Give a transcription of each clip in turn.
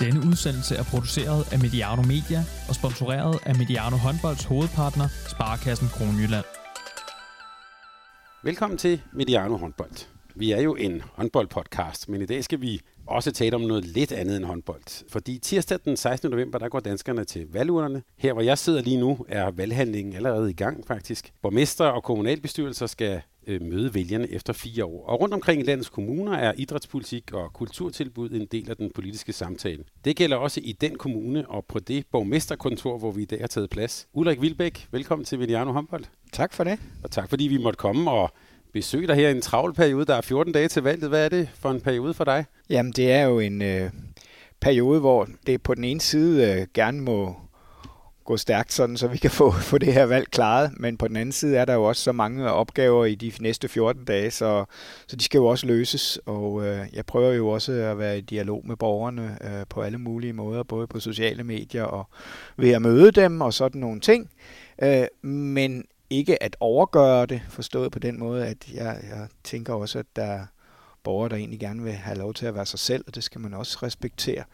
Denne udsendelse er produceret af Mediano Media og sponsoreret af Mediano Håndbolds hovedpartner, Sparkassen Kronjylland. Velkommen til Mediano Håndbold. Vi er jo en håndboldpodcast, men i dag skal vi også tale om noget lidt andet end håndbold. Fordi tirsdag den 16. november, der går danskerne til valgurnerne. Her hvor jeg sidder lige nu, er valghandlingen allerede i gang faktisk. Borgmester og kommunalbestyrelser skal øh, møde vælgerne efter fire år. Og rundt omkring i landets kommuner er idrætspolitik og kulturtilbud en del af den politiske samtale. Det gælder også i den kommune og på det borgmesterkontor, hvor vi i dag har taget plads. Ulrik Vilbæk, velkommen til Mediano Håndbold. Tak for det. Og tak fordi vi måtte komme og besøg dig her i en travl periode. Der er 14 dage til valget. Hvad er det for en periode for dig? Jamen, det er jo en øh, periode, hvor det på den ene side øh, gerne må gå stærkt, sådan, så vi kan få, få det her valg klaret. Men på den anden side er der jo også så mange opgaver i de næste 14 dage, så, så de skal jo også løses. Og øh, jeg prøver jo også at være i dialog med borgerne øh, på alle mulige måder, både på sociale medier og ved at møde dem og sådan nogle ting. Øh, men ikke at overgøre det, forstået på den måde, at jeg, jeg tænker også, at der er borgere, der egentlig gerne vil have lov til at være sig selv, og det skal man også respektere.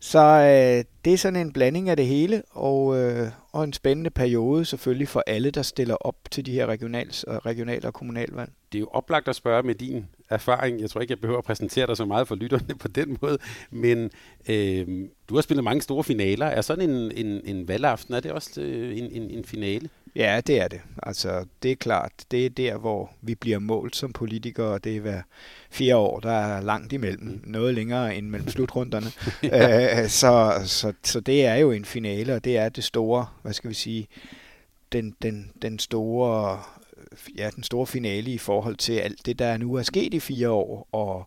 Så øh, det er sådan en blanding af det hele, og, øh, og en spændende periode selvfølgelig for alle, der stiller op til de her regionals, regional- og kommunalvalg. Det er jo oplagt at spørge med din erfaring. Jeg tror ikke, jeg behøver at præsentere dig så meget for lytterne på den måde, men øh, du har spillet mange store finaler. Er sådan en, en, en valgaften, er det også øh, en, en, en finale? Ja, det er det. Altså, det er klart. Det er der, hvor vi bliver målt som politikere, og det er hver fire år, der er langt imellem. Mm. Noget længere end mellem slutrunderne. ja. øh, så, så, så det er jo en finale, og det er det store, hvad skal vi sige, den, den, den store ja, den store finale i forhold til alt det, der nu er sket i fire år, og,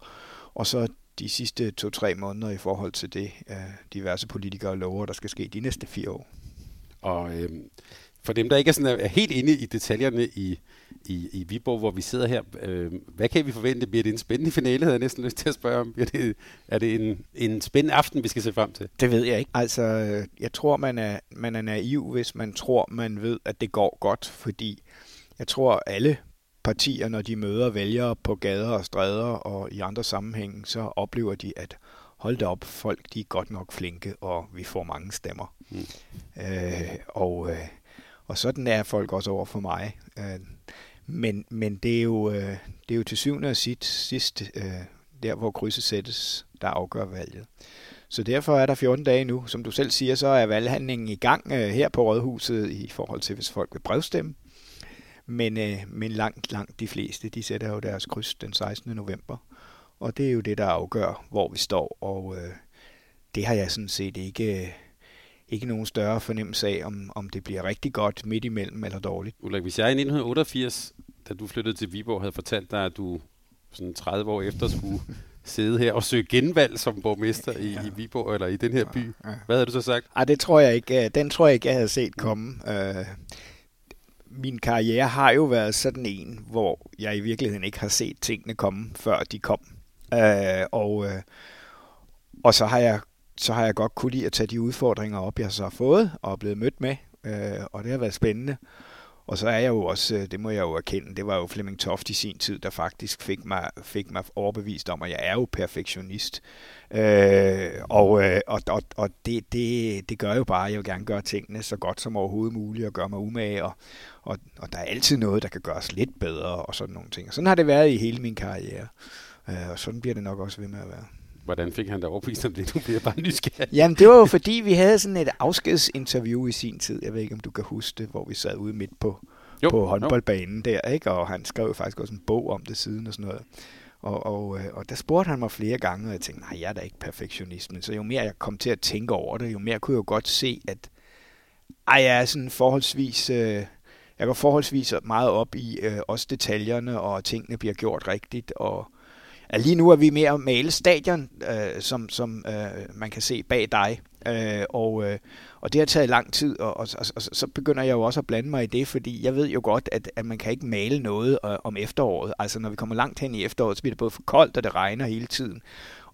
og så de sidste to-tre måneder i forhold til det, øh, diverse politikere lover, der skal ske de næste fire år. Og øh, for dem, der ikke er, sådan, er helt inde i detaljerne i, i, i Viborg, hvor vi sidder her, øh, hvad kan vi forvente? Bliver det en spændende finale, havde jeg næsten lyst til at spørge om. Bliver det, er det en, en spændende aften, vi skal se frem til? Det ved jeg ikke. Altså, jeg tror, man er, man er naiv, hvis man tror, man ved, at det går godt, fordi jeg tror, alle partier, når de møder vælgere på gader og stræder og i andre sammenhænge, så oplever de, at hold da op, folk de er godt nok flinke, og vi får mange stemmer. Mm. Øh, og, øh, og sådan er folk også over for mig. Øh, men men det, er jo, øh, det er jo til syvende og sidst, sidst øh, der, hvor krydset sættes, der afgør valget. Så derfor er der 14 dage nu. Som du selv siger, så er valghandlingen i gang øh, her på Rådhuset i forhold til, hvis folk vil brevstemme. Men, øh, men langt, langt de fleste, de sætter jo deres kryds den 16. november. Og det er jo det, der afgør, hvor vi står. Og øh, det har jeg sådan set ikke, ikke nogen større fornemmelse af, om, om det bliver rigtig godt midt imellem eller dårligt. Ulrik, hvis jeg i 1988, da du flyttede til Viborg, havde fortalt dig, at du sådan 30 år efter skulle sidde her og søge genvalg som borgmester i, ja. i Viborg eller i den her by. Ja, ja. Hvad havde du så sagt? Ej, det tror jeg ikke. Øh, den tror jeg ikke, jeg havde set komme. Min karriere har jo været sådan en, hvor jeg i virkeligheden ikke har set tingene komme, før de kom. Øh, og, øh, og så har jeg så har jeg godt kunne lide at tage de udfordringer op, jeg så har fået og er blevet mødt med, øh, og det har været spændende. Og så er jeg jo også, øh, det må jeg jo erkende, det var jo Flemming Toft i sin tid, der faktisk fik mig, fik mig overbevist om, at jeg er jo perfektionist. Øh, og øh, og, og, og det, det, det gør jo bare, at jeg vil gerne gøre tingene så godt som overhovedet muligt, og gøre mig umage, og, og, og der er altid noget, der kan gøres lidt bedre, og sådan nogle ting. Og sådan har det været i hele min karriere, øh, og sådan bliver det nok også ved med at være. Hvordan fik han da overbevist om det? Nu bliver bare nysgerrig. Jamen, det var jo fordi, vi havde sådan et afskedsinterview i sin tid. Jeg ved ikke, om du kan huske det, hvor vi sad ude midt på, jo, på håndboldbanen jo. der, ikke? Og han skrev faktisk også en bog om det siden og sådan noget. Og, og, øh, og der spurgte han mig flere gange, og jeg tænkte, nej, jeg er da ikke perfektionist. Men så jo mere jeg kom til at tænke over det, jo mere kunne jeg jo godt se, at ej, jeg er sådan forholdsvis... Øh, jeg går forholdsvis meget op i øh, også detaljerne, og tingene bliver gjort rigtigt, og at lige nu er vi mere at male stadion, øh, som, som øh, man kan se bag dig. Øh, og, øh, og det har taget lang tid, og, og, og, og så begynder jeg jo også at blande mig i det, fordi jeg ved jo godt, at, at man kan ikke male noget øh, om efteråret. Altså når vi kommer langt hen i efteråret, så bliver det både for koldt, og det regner hele tiden.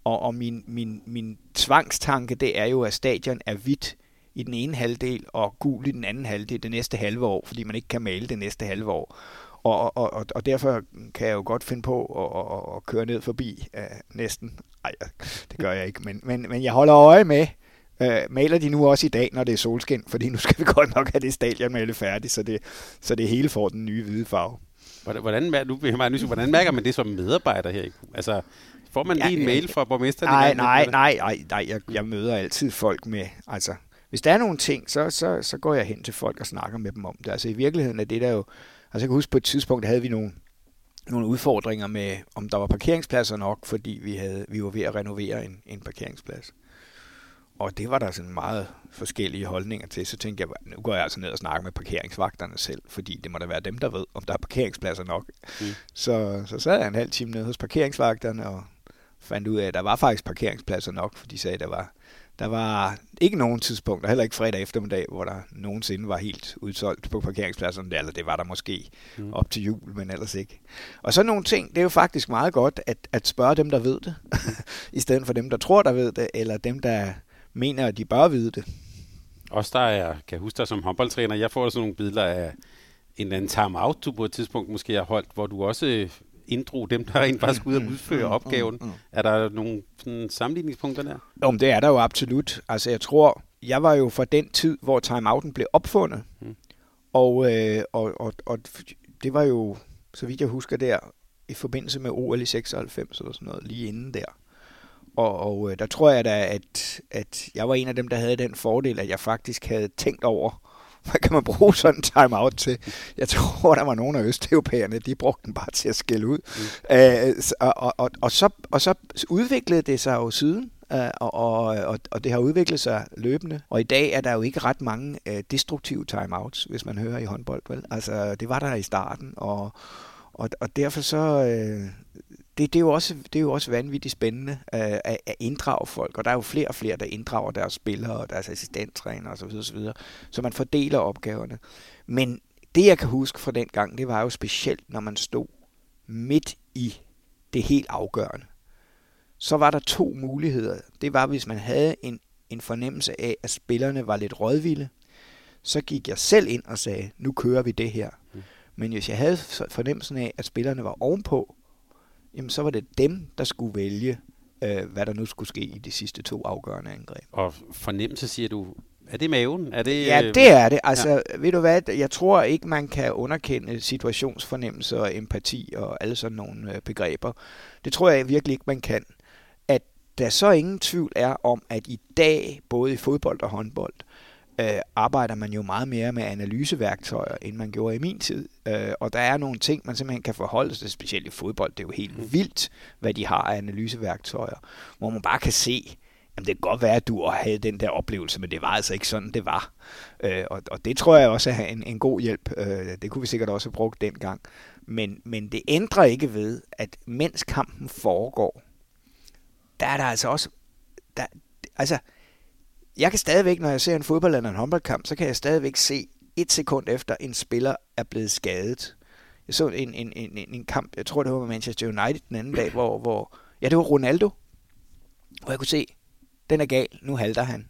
Og, og min, min, min tvangstanke, det er jo, at stadion er hvidt i den ene halvdel, og gul i den anden halvdel det næste halve år, fordi man ikke kan male det næste halve år. Og, og, og, og derfor kan jeg jo godt finde på at, at, at køre ned forbi uh, næsten. Nej, det gør jeg ikke, men, men, men jeg holder øje med, uh, maler de nu også i dag, når det er solskin, fordi nu skal vi godt nok have det stadion malet færdigt, så det, så det hele får den nye hvide farve. Hvordan, nu, hvordan mærker man det som medarbejder her? Altså, får man lige ja, en mail fra borgmesteren? Nej, nej, nej, nej, nej, jeg, jeg møder altid folk med, altså, hvis der er nogle ting, så, så, så går jeg hen til folk og snakker med dem om det. Altså i virkeligheden er det der jo, altså jeg kan huske på et tidspunkt, havde vi nogle, nogle udfordringer med, om der var parkeringspladser nok, fordi vi, havde, vi var ved at renovere en, en parkeringsplads. Og det var der sådan meget forskellige holdninger til. Så tænkte jeg, nu går jeg altså ned og snakker med parkeringsvagterne selv, fordi det må da være dem, der ved, om der er parkeringspladser nok. Mm. Så, så sad jeg en halv time nede hos parkeringsvagterne og fandt ud af, at der var faktisk parkeringspladser nok, for de sagde, at der var, der var ikke nogen tidspunkt, og heller ikke fredag eftermiddag, hvor der nogensinde var helt udsolgt på parkeringspladserne. Eller det var der måske mm. op til jul, men ellers ikke. Og så nogle ting, det er jo faktisk meget godt at, at spørge dem, der ved det, i stedet for dem, der tror, der ved det, eller dem, der mener, at de bør vide det. Også der er, kan jeg huske dig som håndboldtræner, jeg får sådan nogle billeder af en eller anden time-out, du på et tidspunkt måske har holdt, hvor du også inddrog dem, der rent faktisk ud og udføre opgaven. Mm, mm, mm. Er der nogle sådan, sammenligningspunkter der? Jo, men det er der jo absolut. Altså jeg tror, jeg var jo fra den tid, hvor timeouten blev opfundet. Mm. Og, øh, og, og, og det var jo, så vidt jeg husker der, i forbindelse med OL i 96 eller sådan noget, lige inden der. Og, og øh, der tror jeg da, at, at jeg var en af dem, der havde den fordel, at jeg faktisk havde tænkt over, hvad kan man bruge sådan en timeout til? Jeg tror, der var nogle af østeuropæerne, de brugte den bare til at skille ud. Mm. Øh, og, og, og, så, og så udviklede det sig jo siden, øh, og, og, og det har udviklet sig løbende. Og i dag er der jo ikke ret mange øh, destruktive timeouts, hvis man hører i håndbold. Vel? Altså, det var der i starten, og, og, og derfor så, øh, det, det, er jo også, det er jo også vanvittigt spændende øh, at, at inddrage folk, og der er jo flere og flere, der inddrager deres spillere og deres assistenttræner osv., osv., så man fordeler opgaverne. Men det, jeg kan huske fra den gang, det var jo specielt, når man stod midt i det helt afgørende. Så var der to muligheder. Det var, hvis man havde en, en fornemmelse af, at spillerne var lidt rådvilde, så gik jeg selv ind og sagde, nu kører vi det her. Mm. Men hvis jeg havde fornemmelsen af, at spillerne var ovenpå, jamen så var det dem, der skulle vælge, øh, hvad der nu skulle ske i de sidste to afgørende angreb. Og fornemmelse, siger du, er det maven? Er det, ja, det er det. Altså, ja. ved du hvad, jeg tror ikke, man kan underkende situationsfornemmelse og empati og alle sådan nogle øh, begreber. Det tror jeg virkelig ikke, man kan. At der så ingen tvivl er om, at i dag, både i fodbold og håndbold, øh, arbejder man jo meget mere med analyseværktøjer, end man gjorde i min tid. Øh, og der er nogle ting, man simpelthen kan forholde sig til, specielt i fodbold. Det er jo helt mm. vildt, hvad de har af analyseværktøjer, hvor man bare kan se, Jamen, det kan godt være, at du havde den der oplevelse, men det var altså ikke sådan, det var. Øh, og, og det tror jeg også er en, en god hjælp. Øh, det kunne vi sikkert også have brugt dengang. Men, men det ændrer ikke ved, at mens kampen foregår, der er der altså også... Der, altså, jeg kan stadigvæk, når jeg ser en fodbold eller en håndboldkamp, så kan jeg stadigvæk se et sekund efter, en spiller er blevet skadet. Jeg så en, en, en, en kamp, jeg tror det var med Manchester United den anden dag, hvor, hvor ja, det var Ronaldo, hvor jeg kunne se, den er gal, nu halter han.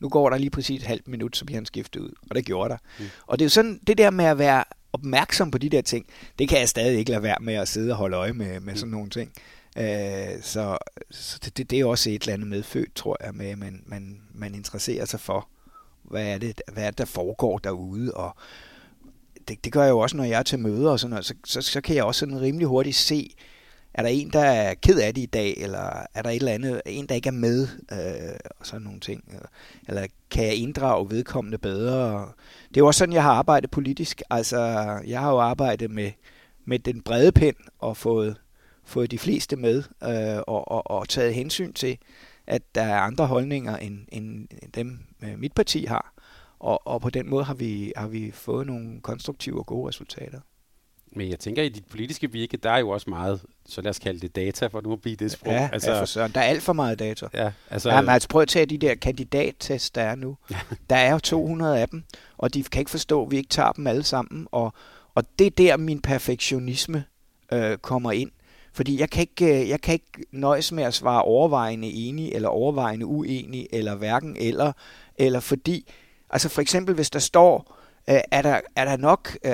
Nu går der lige præcis et halvt minut, så bliver han skiftet ud, og det gjorde der. Mm. Og det er jo sådan, det der med at være opmærksom på de der ting, det kan jeg stadig ikke lade være med at sidde og holde øje med, med sådan nogle ting. Øh, så så det, det, det er også et eller andet medfødt, tror jeg, med at man, man, man interesserer sig for, hvad er, det, hvad er det, der foregår derude, og det, det gør jeg jo også, når jeg er til møder og sådan noget, så, så, så kan jeg også sådan rimelig hurtigt se, er der en, der er ked af det i dag, eller er der et eller andet, en, der ikke er med, øh, og sådan nogle ting, eller, eller kan jeg inddrage vedkommende bedre? Det er jo også sådan, jeg har arbejdet politisk, altså jeg har jo arbejdet med, med den brede pind og fået fået de fleste med øh, og, og, og taget hensyn til, at der er andre holdninger end, end dem, øh, mit parti har. Og, og på den måde har vi, har vi fået nogle konstruktive og gode resultater. Men jeg tænker, i dit politiske virke, der er jo også meget, så lad os kalde det data, for nu at blive det sprog. Ja, altså, ja for søren. Der er alt for meget data. Ja, altså, ja, men altså prøv at tage de der kandidattests, der er nu. der er jo 200 af dem, og de kan ikke forstå, at vi ikke tager dem alle sammen. Og, og det er der, min perfektionisme øh, kommer ind. Fordi jeg kan, ikke, øh, jeg kan ikke nøjes med at svare overvejende enig, eller overvejende uenig, eller hverken eller, eller fordi, altså for eksempel hvis der står, Øh, er, der, er der nok øh,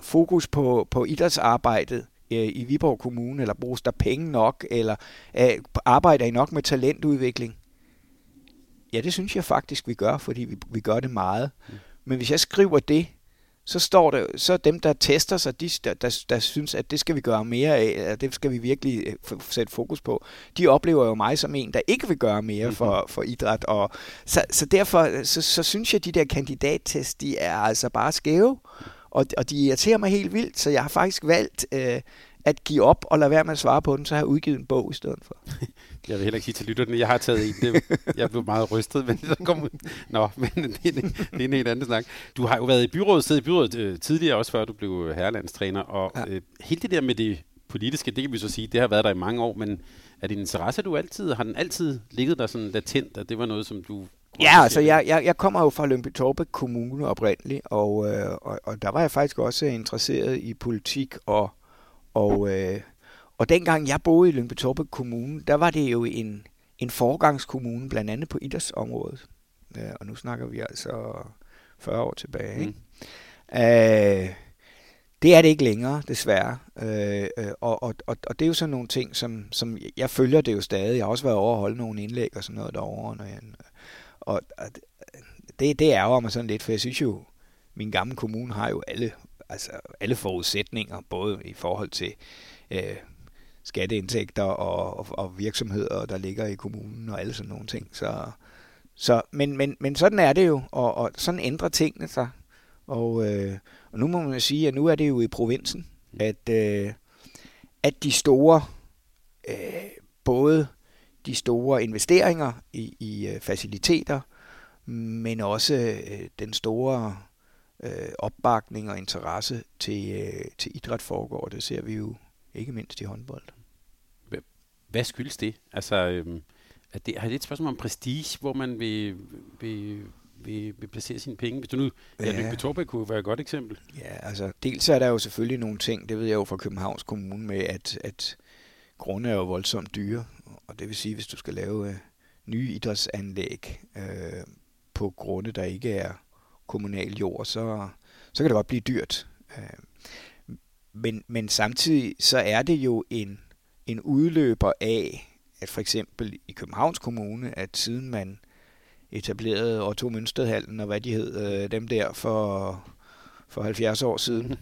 fokus på, på idrætsarbejdet i Viborg Kommune, eller bruges der penge nok, eller øh, arbejder I nok med talentudvikling? Ja, det synes jeg faktisk, vi gør, fordi vi, vi gør det meget. Mm. Men hvis jeg skriver det, så står der, så dem, der tester sig, de, der, der, der synes, at det skal vi gøre mere af, at det skal vi virkelig øh, sætte fokus på, de oplever jo mig som en, der ikke vil gøre mere for, mhm. for idræt. Og, så, så derfor, så, så synes jeg, at de der kandidattest, de er altså bare skæve, og, og de irriterer mig helt vildt, så jeg har faktisk valgt øh, at give op og lade være med at svare på den, så har jeg udgivet en bog i stedet for. Jeg vil heller ikke sige til lytterne, jeg har taget en. Det, jeg blev meget rystet, men så kom Nå, men det, det, det, er en helt anden snak. Du har jo været i byrådet, siddet i byrådet øh, tidligere, også før du blev herrelandstræner, og ja. øh, helt det der med det politiske, det kan vi så sige, det har været der i mange år, men er din interesse, du altid, har den altid ligget der sådan latent, at det var noget, som du Ja, altså jeg, jeg, jeg kommer jo fra Lønby Torpe Kommune oprindeligt, og, øh, og, og der var jeg faktisk også interesseret i politik og og, øh, og dengang jeg boede i Lyngby Torpe Kommune, der var det jo en, en forgangskommune, blandt andet på idrætsområdet. Ja, og nu snakker vi altså 40 år tilbage. Ikke? Mm. Øh, det er det ikke længere, desværre. Øh, øh, og, og, og, og det er jo sådan nogle ting, som, som jeg følger det jo stadig. Jeg har også været over at holde nogle indlæg og sådan noget derovre. Når jeg, og, og det, det ærger mig sådan lidt, for jeg synes jo, min gamle kommune har jo alle altså alle forudsætninger, både i forhold til øh, skatteindtægter og, og, og virksomheder, der ligger i kommunen og alle sådan nogle ting. Så, så, men, men, men sådan er det jo, og, og sådan ændrer tingene sig. Og, øh, og nu må man sige, at nu er det jo i provinsen, at, øh, at de store, øh, både de store investeringer i, i øh, faciliteter, men også øh, den store øh, opbakning og interesse til, øh, til idræt foregår. Det ser vi jo ikke mindst i håndbold. Hvad skyldes det? Altså, øh, er det, har det et spørgsmål om prestige, hvor man vil, vil, vil, vil placere sine penge? Hvis du nu, ja, ja Lykke Torbæk kunne være et godt eksempel. Ja, altså, dels er der jo selvfølgelig nogle ting, det ved jeg jo fra Københavns Kommune med, at, at grunde er jo voldsomt dyre, og det vil sige, hvis du skal lave øh, nye idrætsanlæg øh, på grunde, der ikke er kommunal jord, så, så kan det godt blive dyrt. Øh, men, men samtidig så er det jo en, en udløber af, at for eksempel i Københavns Kommune, at siden man etablerede Otto Mønstedhallen og hvad de hed, øh, dem der for, for 70 år siden,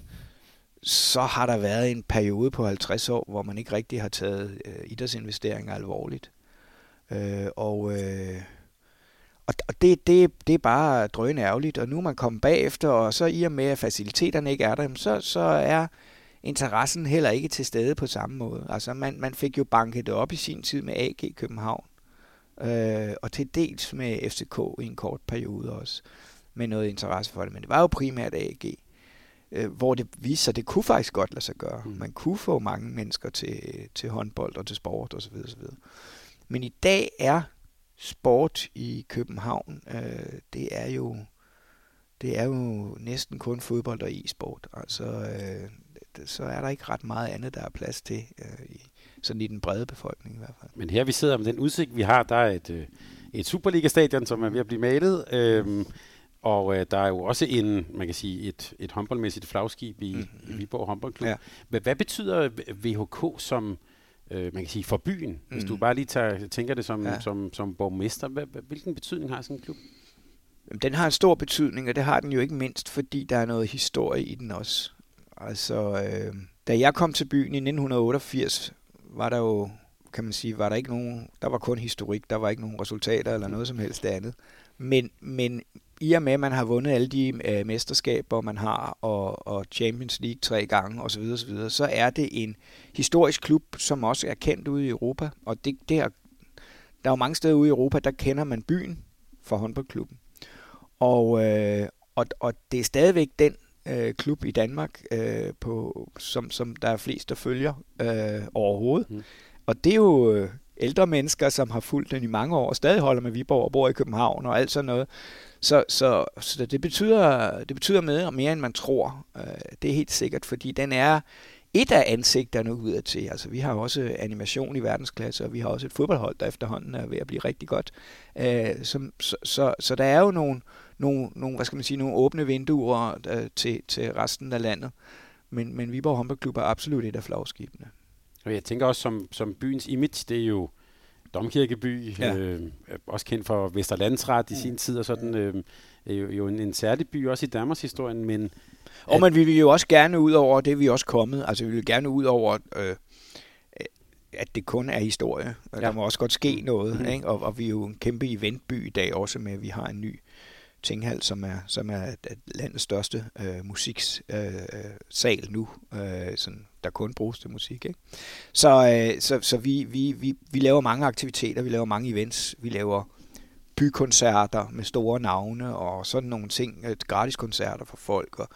så har der været en periode på 50 år, hvor man ikke rigtig har taget øh, idrætsinvesteringer alvorligt. Øh, og øh, og, det, det, det er bare drøn ærgerligt, og nu er man kommet bagefter, og så i og med, at faciliteterne ikke er der, så, så er interessen heller ikke til stede på samme måde. Altså man, man fik jo banket det op i sin tid med AG København, øh, og til dels med FCK i en kort periode også, med noget interesse for det. Men det var jo primært AG, øh, hvor det viste sig, at det kunne faktisk godt lade sig gøre. Mm. Man kunne få mange mennesker til, til håndbold og til sport osv. osv. Men i dag er sport i København, øh, det er jo det er jo næsten kun fodbold og e-sport. Altså, øh, så er der ikke ret meget andet, der er plads til, øh, i, sådan i den brede befolkning i hvert fald. Men her vi sidder med den udsigt, vi har, der er et, øh, et Superliga-stadion, som er ved at blive malet. Øh, og øh, der er jo også en, man kan sige, et, et håndboldmæssigt flagskib i, mm-hmm. i Viborg Håndboldklub. Ja. Hvad, hvad betyder VHK som, øh, man kan sige, for byen. Mm. Hvis du mm. bare lige tager, tænker det som, ja. som, som borgmester, hvilken betydning har sådan en klub? Den har en stor betydning, og det har den jo ikke mindst, fordi der er noget historie i den også. Altså, øh, da jeg kom til byen i 1988, var der jo, kan man sige, var der ikke nogen, der var kun historik, der var ikke nogen resultater eller noget som helst andet. Men, men i og med, at man har vundet alle de øh, mesterskaber, man har, og, og Champions League tre gange osv., osv., så er det en historisk klub, som også er kendt ude i Europa. Og det, det er, der er jo mange steder ude i Europa, der kender man byen for håndboldklubben. Og, øh, og, og det er stadigvæk den øh, klub i Danmark, øh, på, som, som der er flest, der følger øh, overhovedet. Mm. Og det er jo øh, ældre mennesker, som har fulgt den i mange år, og stadig holder med Viborg og bor i København og alt sådan noget. Så, så, så det, betyder, det betyder mere, mere, end man tror. Øh, det er helt sikkert, fordi den er et af ansigterne ud til. Altså, vi har også animation i verdensklasse, og vi har også et fodboldhold, der efterhånden er ved at blive rigtig godt. Øh, så, så, så, så der er jo nogle, nogle, nogle, hvad skal man sige, nogle åbne vinduer øh, til, til resten af landet. Men, men Viborg Håndboldklub er absolut et af flagskibene. Og jeg tænker også, som, som byens image, det er jo domkirkeby, ja. øh, også kendt for Vesterlandsret i sin tid, og sådan, øh, er jo, en, en særlig by også i Danmarks historien, men... Og men vi vil jo også gerne ud over, det er vi også kommet, altså vi vil gerne ud over, øh, at det kun er historie. Ja. Der må også godt ske noget, mm. ikke? Og, og vi er jo en kæmpe eventby i dag også med, at vi har en ny tinghal, som er, som er landets største øh, musiksal øh, nu, øh, sådan, der kun bruges til musik. Ikke? Så, øh, så, så vi, vi, vi, vi laver mange aktiviteter, vi laver mange events, vi laver bykoncerter med store navne og sådan nogle ting, øh, gratis koncerter for folk. Og,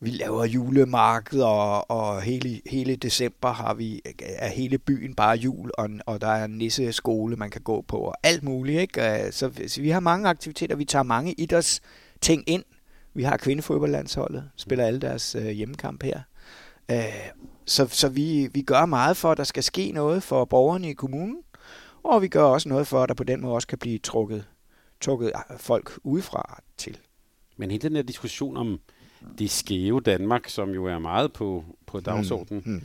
vi laver julemarked, og, og hele, hele december har vi, er hele byen bare jul, og, og der er en nisse skole, man kan gå på, og alt muligt. Ikke? Øh, så, så vi har mange aktiviteter, vi tager mange idræts ting ind. Vi har kvindefodboldlandsholdet, spiller alle deres øh, hjemmekamp her. Øh, så så vi, vi gør meget for, at der skal ske noget for borgerne i kommunen, og vi gør også noget for, at der på den måde også kan blive trukket, trukket øh, folk udefra til. Men hele den her diskussion om, det skæve Danmark, som jo er meget på, på dagsordenen. Mm. Mm.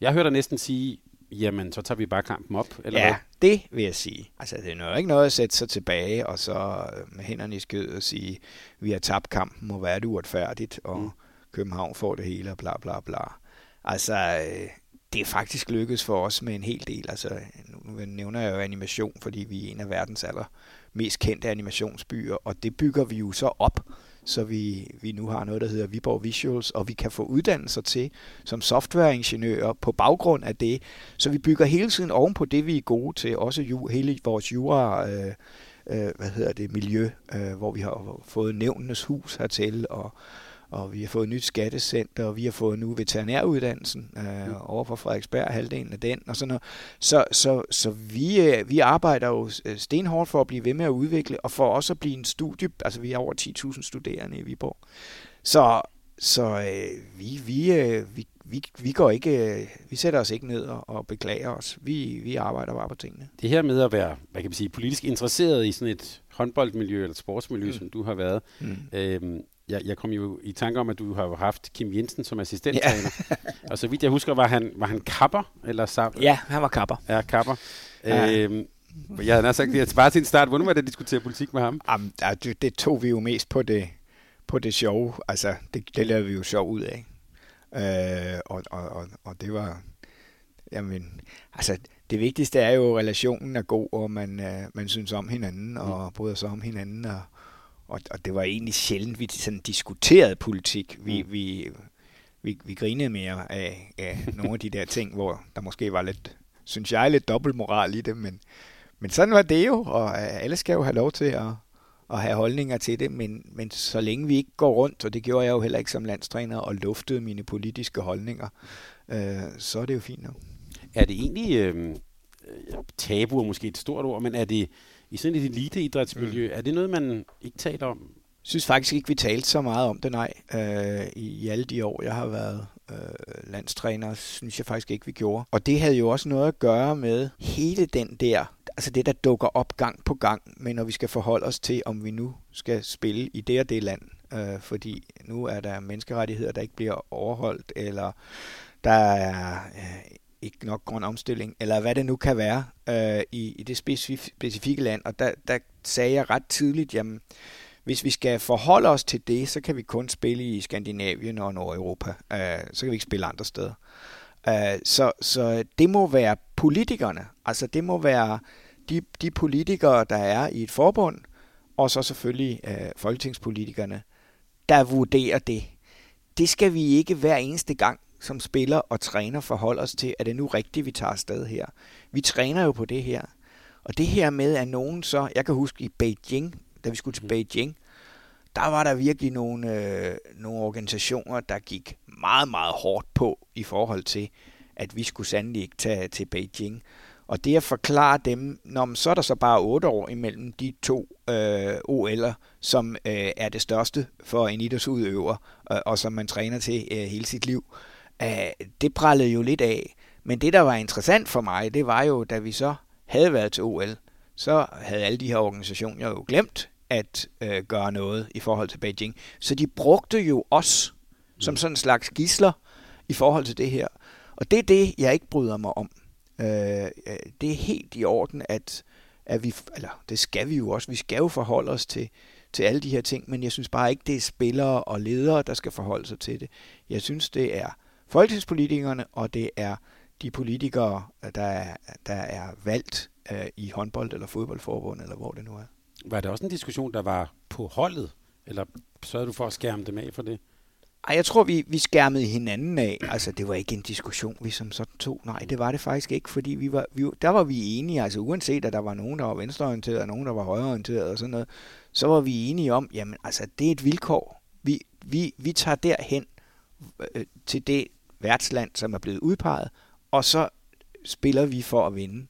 Jeg hører dig næsten sige, jamen så tager vi bare kampen op, eller Ja, hvad? det vil jeg sige. Altså det er jo ikke noget at sætte sig tilbage, og så øh, med hænderne i skød og sige, vi har tabt kampen, må være det uretfærdigt, og mm. København får det hele, og bla bla bla. Altså, øh, det er faktisk lykkedes for os med en hel del. Altså, nu nævner jeg jo animation, fordi vi er en af verdens aller mest kendte animationsbyer, og det bygger vi jo så op så vi, vi nu har noget, der hedder Viborg Visuals, og vi kan få uddannelser til som softwareingeniører på baggrund af det. Så vi bygger hele tiden oven på det, vi er gode til, også ju, hele vores jura, øh, øh, hvad hedder det, miljø, øh, hvor vi har fået nævnenes hus hertil, og og vi har fået et nyt skattecenter, og vi har fået nu veterinæruddannelsen øh, mm. over for Frederiksberg, halvdelen af den, og sådan noget. Så, så, så vi, øh, vi arbejder jo øh, stenhårdt for at blive ved med at udvikle, og for også at blive en studie, altså vi har over 10.000 studerende i Viborg. Så, så øh, vi, vi, øh, vi, vi, vi går ikke, øh, vi sætter os ikke ned og, og beklager os. Vi, vi arbejder bare på tingene. Det her med at være, hvad kan man sige, politisk interesseret i sådan et håndboldmiljø eller sportsmiljø, mm. som du har været, mm. øhm, jeg, jeg kom jo i tanke om, at du har haft Kim Jensen som assistenttræner. Ja. og så vidt jeg husker, var han, var han kapper? Eller sab- ja, han var kapper. Ja, kapper. Ja. Øhm, jeg havde sagt, at bare til en start, hvordan var det at diskutere politik med ham? Jamen, det, det tog vi jo mest på det, på det sjove. Altså, det, det lavede vi jo sjov ud af. Øh, og, og, og, og det var... Jamen, altså, det vigtigste er jo, at relationen er god, og man, øh, man synes om hinanden, og mm. bryder sig om hinanden, og, og, og det var egentlig sjældent, vi sådan diskuterede politik. Vi, mm. vi, vi, vi grinede mere af, af nogle af de der ting, hvor der måske var lidt, synes jeg, lidt dobbeltmoral i det, men, men sådan var det jo, og alle skal jo have lov til at, at have holdninger til det, men, men så længe vi ikke går rundt, og det gjorde jeg jo heller ikke som landstræner, og luftede mine politiske holdninger, øh, så er det jo fint nok. Er det egentlig, øh, tabu er måske et stort ord, men er det, i sådan et eliteidrætsmiljø, mm. er det noget, man ikke taler om? Jeg synes faktisk ikke, vi talte så meget om det, nej. Øh, i, I alle de år, jeg har været øh, landstræner, synes jeg faktisk ikke, vi gjorde. Og det havde jo også noget at gøre med hele den der, altså det, der dukker op gang på gang, men når vi skal forholde os til, om vi nu skal spille i det og det land, øh, fordi nu er der menneskerettigheder, der ikke bliver overholdt, eller der er øh, ikke nok grøn omstilling, eller hvad det nu kan være øh, i, i det specif- specifikke land. Og der, der sagde jeg ret tidligt, jamen, hvis vi skal forholde os til det, så kan vi kun spille i Skandinavien og Nordeuropa. Øh, så kan vi ikke spille andre steder. Øh, så, så det må være politikerne, altså det må være de, de politikere, der er i et forbund, og så selvfølgelig øh, folketingspolitikerne, der vurderer det. Det skal vi ikke hver eneste gang som spiller og træner forholde os til, er det nu rigtigt, vi tager afsted her? Vi træner jo på det her. Og det her med, at nogen så, jeg kan huske i Beijing, da vi skulle til mhm. Beijing, der var der virkelig nogle, øh, nogle organisationer, der gik meget, meget hårdt på i forhold til, at vi skulle sandelig ikke tage til Beijing. Og det at forklare dem, når så er der så bare otte år imellem de to øh, OL'er, som øh, er det største for en idrætsudøver, øh, og som man træner til øh, hele sit liv. Øh, det prallede jo lidt af. Men det, der var interessant for mig, det var jo, da vi så havde været til OL, så havde alle de her organisationer jo glemt at øh, gøre noget i forhold til Beijing. Så de brugte jo os som mm. sådan en slags gisler i forhold til det her. Og det er det, jeg ikke bryder mig om. Øh, det er helt i orden, at, at vi, eller det skal vi jo også, vi skal jo forholde os til, til alle de her ting, men jeg synes bare ikke, det er spillere og ledere, der skal forholde sig til det. Jeg synes, det er folketingspolitikerne, og det er de politikere, der er, der er valgt øh, i håndbold- eller fodboldforbund, eller hvor det nu er. Var det også en diskussion, der var på holdet, eller sørgede du for at skærme dem af for det? Ej, jeg tror, vi, vi skærmede hinanden af. Altså, det var ikke en diskussion, vi som sådan tog. Nej, det var det faktisk ikke, fordi vi var, vi, der var vi enige. Altså, uanset at der var nogen, der var venstreorienteret, og nogen, der var højreorienteret og sådan noget, så var vi enige om, jamen, altså, det er et vilkår. Vi, vi, vi tager derhen øh, til det værtsland, som er blevet udpeget, og så spiller vi for at vinde.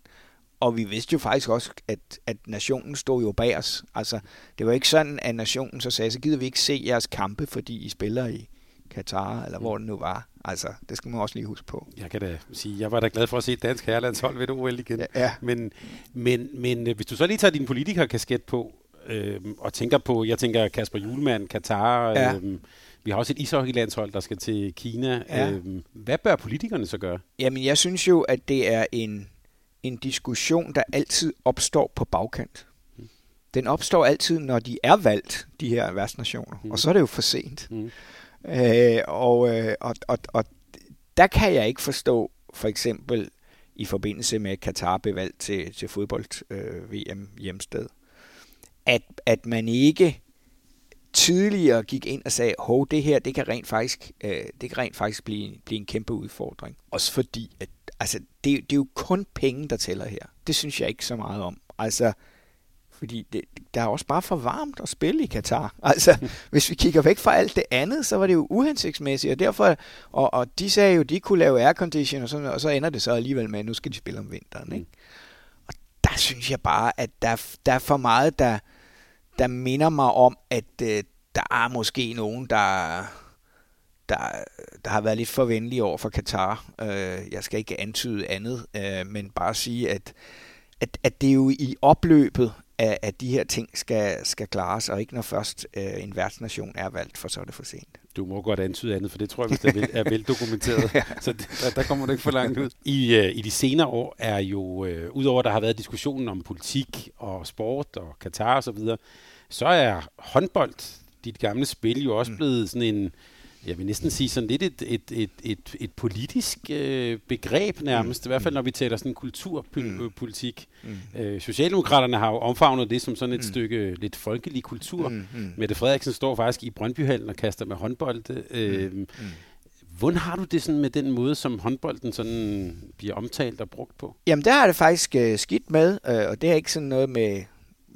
Og vi vidste jo faktisk også, at, at nationen stod jo bag os. Altså, det var ikke sådan, at nationen så sagde, så gider vi ikke se jeres kampe, fordi I spiller i Katar, eller hvor det nu var. Altså, det skal man også lige huske på. Jeg kan da sige, jeg var da glad for at se dansk herrelandshold ved OL igen. Ja, ja. Men, men, men øh, hvis du så lige tager din politikerkasket på, øh, og tænker på, jeg tænker Kasper Julemand, Katar, ja. øh, vi har også et ishockeylandshold, der skal til Kina. Ja. Øh, hvad bør politikerne så gøre? Jamen, jeg synes jo, at det er en, en diskussion, der altid opstår på bagkant. Mm. Den opstår altid, når de er valgt, de her værtsnationer. Mm. Og så er det jo for sent. Mm. Øh, og, øh, og, og, og der kan jeg ikke forstå, for eksempel i forbindelse med Katar bevalgt til, til fodbold-VM øh, hjemsted, at, at man ikke tidligere gik ind og sagde, hov, det her, det kan rent faktisk, øh, det kan rent faktisk blive, blive en kæmpe udfordring. Også fordi, at altså, det, det er jo kun penge, der tæller her. Det synes jeg ikke så meget om. Altså, fordi det, der er også bare for varmt at spille i Katar. Altså, hvis vi kigger væk fra alt det andet, så var det jo uhensigtsmæssigt, og derfor, og, og de sagde jo, de kunne lave aircondition, og, sådan, og så ender det så alligevel med, at nu skal de spille om vinteren. Ikke? Og der synes jeg bare, at der, der er for meget, der, der minder mig om, at øh, der er måske nogen, der, der, der har været lidt for venlige over for Katar. Øh, jeg skal ikke antyde andet, øh, men bare sige, at, at, at det er jo i opløbet, at, at de her ting skal, skal klares, og ikke når først øh, en værtsnation er valgt, for så er det for sent. Du må godt antyde andet, for det tror jeg, det er, vel, er veldokumenteret. ja. Så der, der kommer du ikke for langt ud. I, øh, I de senere år er jo, øh, udover at der har været diskussionen om politik og sport og Katar osv., så, videre, så er håndbold, dit gamle spil, jo også mm. blevet sådan en jeg vil næsten sige sådan lidt et, et, et, et, et politisk øh, begreb nærmest, mm. i hvert fald når vi taler sådan kulturpolitik. Mm. mm. Øh, Socialdemokraterne har jo omfavnet det som sådan et mm. stykke lidt folkelig kultur. Mm. Mm. Mette Frederiksen står faktisk i Brøndbyhallen og kaster med håndbold. Øh, mm. Mm. Hvordan har du det sådan med den måde, som håndbolden sådan bliver omtalt og brugt på? Jamen, der har det faktisk øh, skidt med, øh, og det er ikke sådan noget med,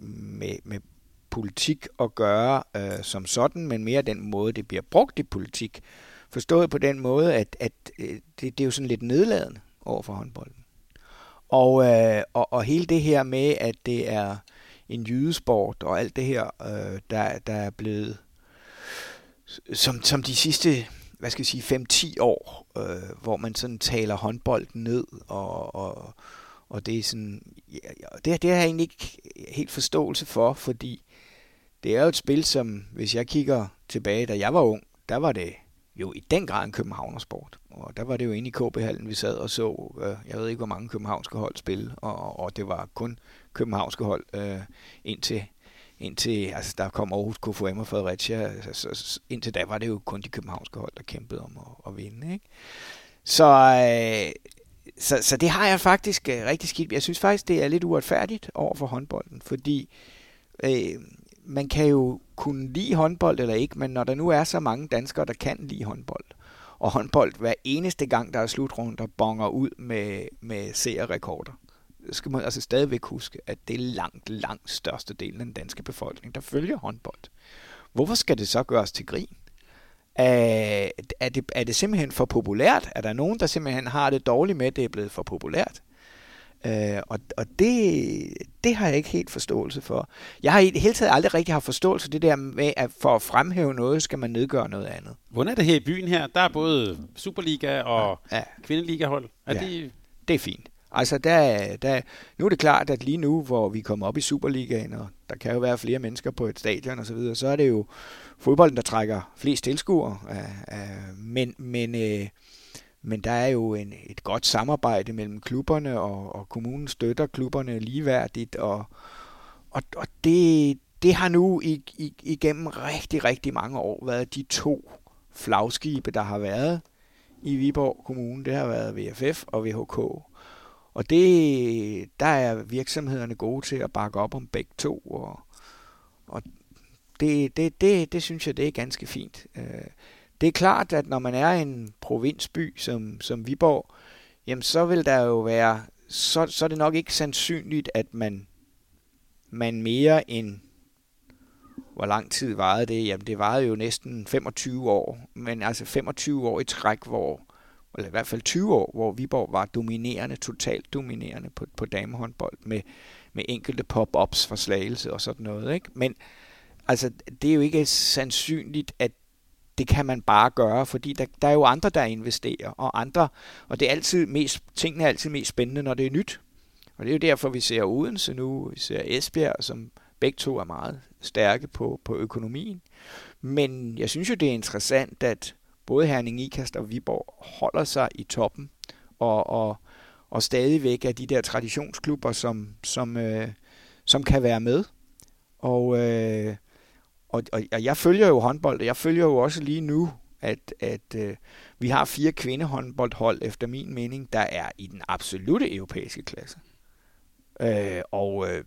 med, med politik at gøre øh, som sådan, men mere den måde, det bliver brugt i politik. Forstået på den måde, at, at øh, det, det er jo sådan lidt nedladende over for håndbolden. Og, øh, og, og hele det her med, at det er en jydesport, og alt det her, øh, der, der er blevet, som, som de sidste hvad skal jeg sige, 5-10 år, øh, hvor man sådan taler håndbold ned, og, og, og det er sådan, ja, det, det har jeg egentlig ikke helt forståelse for, fordi det er jo et spil, som hvis jeg kigger tilbage, da jeg var ung, der var det jo i den grad en københavnersport. Og der var det jo inde i KB-hallen, vi sad og så, øh, jeg ved ikke, hvor mange københavnske hold spille, og, og det var kun københavnske hold øh, indtil, indtil altså der kom Aarhus, KFM og Fredericia. Altså, så, indtil da var det jo kun de københavnske hold, der kæmpede om at, at vinde. Ikke? Så, øh, så, så det har jeg faktisk øh, rigtig skidt. Jeg synes faktisk, det er lidt uretfærdigt over for håndbolden, fordi øh, man kan jo kunne lide håndbold eller ikke, men når der nu er så mange danskere, der kan lide håndbold, og håndbold hver eneste gang, der er slutrunder, bonger ud med, med seerrekorder, skal man altså stadigvæk huske, at det er langt, langt største del af den danske befolkning, der følger håndbold. Hvorfor skal det så gøres til grin? Er, er, det, er det simpelthen for populært? Er der nogen, der simpelthen har det dårligt med, at det er blevet for populært? Øh, og og det, det har jeg ikke helt forståelse for. Jeg har i det hele taget aldrig rigtig haft forståelse for det der med, at for at fremhæve noget, skal man nedgøre noget andet. Hvordan er det her i byen her? Der er både Superliga og ja. kvindeligahold. Er ja. det... det er fint. Altså, der, der, nu er det klart, at lige nu, hvor vi kommer op i Superligaen, og der kan jo være flere mennesker på et stadion osv., så, videre, så er det jo fodbolden, der trækker flest tilskuere. Men, men, øh, men der er jo en, et godt samarbejde mellem klubberne, og, og kommunen støtter klubberne ligeværdigt, og, og, og det, det har nu i, i, igennem rigtig, rigtig mange år været de to flagskibe, der har været i Viborg Kommune. Det har været VFF og VHK. Og det, der er virksomhederne gode til at bakke op om begge to, og, og det, det, det, det synes jeg, det er ganske fint. Øh, det er klart, at når man er en provinsby som, som Viborg, jamen så vil der jo være, så, så er det nok ikke sandsynligt, at man, man mere end, hvor lang tid varede det? Jamen det varede jo næsten 25 år, men altså 25 år i træk, hvor, eller i hvert fald 20 år, hvor Viborg var dominerende, totalt dominerende på, på damehåndbold, med, med enkelte pop-ups for slagelse og sådan noget. Ikke? Men altså, det er jo ikke sandsynligt, at det kan man bare gøre, fordi der, der er jo andre, der investerer, og andre, og det er altid mest, tingene er altid mest spændende, når det er nyt. Og det er jo derfor, vi ser Odense nu, vi ser Esbjerg, som begge to er meget stærke på, på økonomien. Men jeg synes jo, det er interessant, at både Herning Ikast og Viborg holder sig i toppen, og, og, og stadigvæk er de der traditionsklubber, som, som, øh, som kan være med. Og, øh, og, og, og jeg følger jo håndbold, og jeg følger jo også lige nu, at, at øh, vi har fire kvindehåndboldhold, efter min mening, der er i den absolute europæiske klasse. Øh, og øh,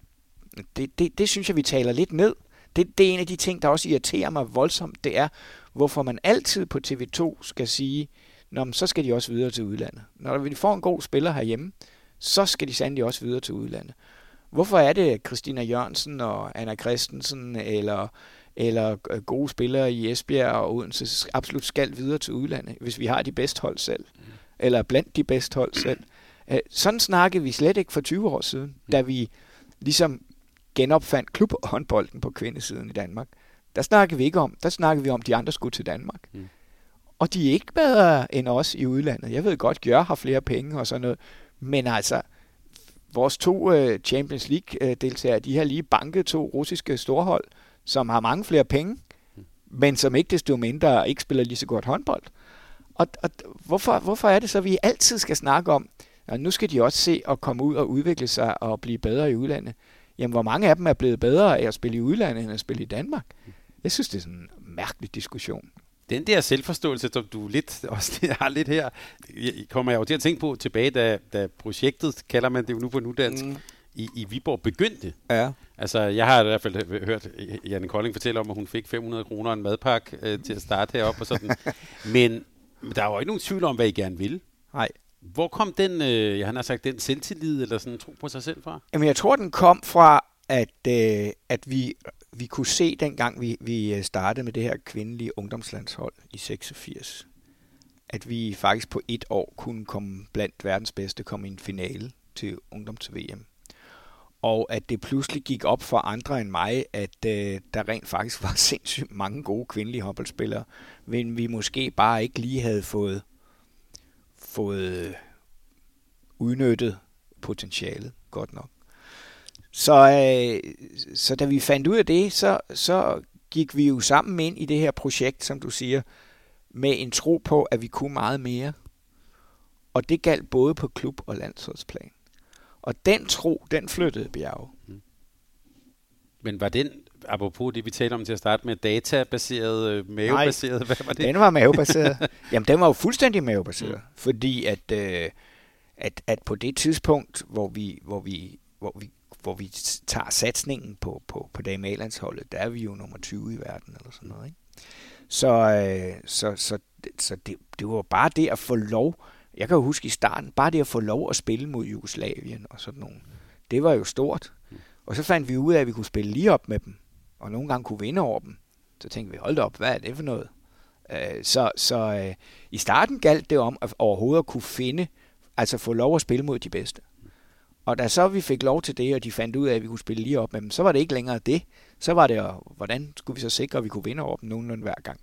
det, det, det synes jeg, vi taler lidt ned. Det, det er en af de ting, der også irriterer mig voldsomt, det er, hvorfor man altid på TV2 skal sige, Nå, men så skal de også videre til udlandet. Når vi får en god spiller herhjemme, så skal de sandelig også videre til udlandet. Hvorfor er det Christina Jørgensen og Anna Christensen eller eller øh, gode spillere i Esbjerg og Odense absolut skal videre til udlandet, hvis vi har de bedste hold selv, mm. eller blandt de bedste hold selv. Øh, sådan snakkede vi slet ikke for 20 år siden, mm. da vi ligesom genopfandt klubhåndbolden på kvindesiden i Danmark. Der snakkede vi ikke om, der snakkede vi om, at de andre skulle til Danmark. Mm. Og de er ikke bedre end os i udlandet. Jeg ved godt, Gjør har flere penge og sådan noget, men altså, vores to uh, Champions League-deltagere, de har lige banket to russiske storhold, som har mange flere penge, men som ikke desto mindre ikke spiller lige så godt håndbold. Og, og hvorfor, hvorfor er det så, at vi altid skal snakke om, at nu skal de også se at komme ud og udvikle sig og blive bedre i udlandet. Jamen, hvor mange af dem er blevet bedre af at spille i udlandet, end at spille i Danmark? Jeg synes, det er sådan en mærkelig diskussion. Den der selvforståelse, som du lidt også har lidt her, kommer jeg jo til at tænke på tilbage, da, da projektet, kalder man det jo nu på nudansk, mm i, i Viborg begyndte. Ja. Altså, jeg har i hvert fald hørt Janne Kolding fortælle om, at hun fik 500 kroner en madpakke øh, til at starte heroppe og sådan. men, men der var jo ikke nogen tvivl om, hvad I gerne ville. Nej. Hvor kom den, øh, jeg har sagt, den selvtillid eller sådan tro på sig selv fra? Jamen, jeg tror, den kom fra, at, øh, at vi, vi kunne se, dengang vi, vi øh, startede med det her kvindelige ungdomslandshold i 86, at vi faktisk på et år kunne komme blandt verdens bedste, komme i en finale til ungdoms-VM og at det pludselig gik op for andre end mig, at øh, der rent faktisk var sindssygt mange gode kvindelige håndboldspillere, men vi måske bare ikke lige havde fået, fået øh, udnyttet potentialet godt nok. Så, øh, så da vi fandt ud af det, så, så gik vi jo sammen ind i det her projekt, som du siger, med en tro på, at vi kunne meget mere. Og det galt både på klub- og landsholdsplan. Og den tro, den flyttede Bjerge. Mm. Men var den, apropos det vi talte om til at starte med, databaseret, øh, mavebaseret, Nej, hvad var det? den var mavebaseret. Jamen, den var jo fuldstændig mavebaseret, mm. fordi at, øh, at, at på det tidspunkt, hvor vi, hvor vi, hvor vi hvor vi tager satsningen på, på, på dame der er vi jo nummer 20 i verden, eller sådan noget. Ikke? Så, øh, så, så, så det, det var bare det at få lov jeg kan jo huske i starten, bare det at få lov at spille mod Jugoslavien og sådan nogle, det var jo stort. Og så fandt vi ud af, at vi kunne spille lige op med dem, og nogle gange kunne vinde over dem. Så tænkte vi, hold da op, hvad er det for noget? Øh, så så øh, i starten galt det om at overhovedet at kunne finde, altså få lov at spille mod de bedste. Og da så vi fik lov til det, og de fandt ud af, at vi kunne spille lige op med dem, så var det ikke længere det. Så var det, hvordan skulle vi så sikre, at vi kunne vinde over dem nogenlunde hver gang.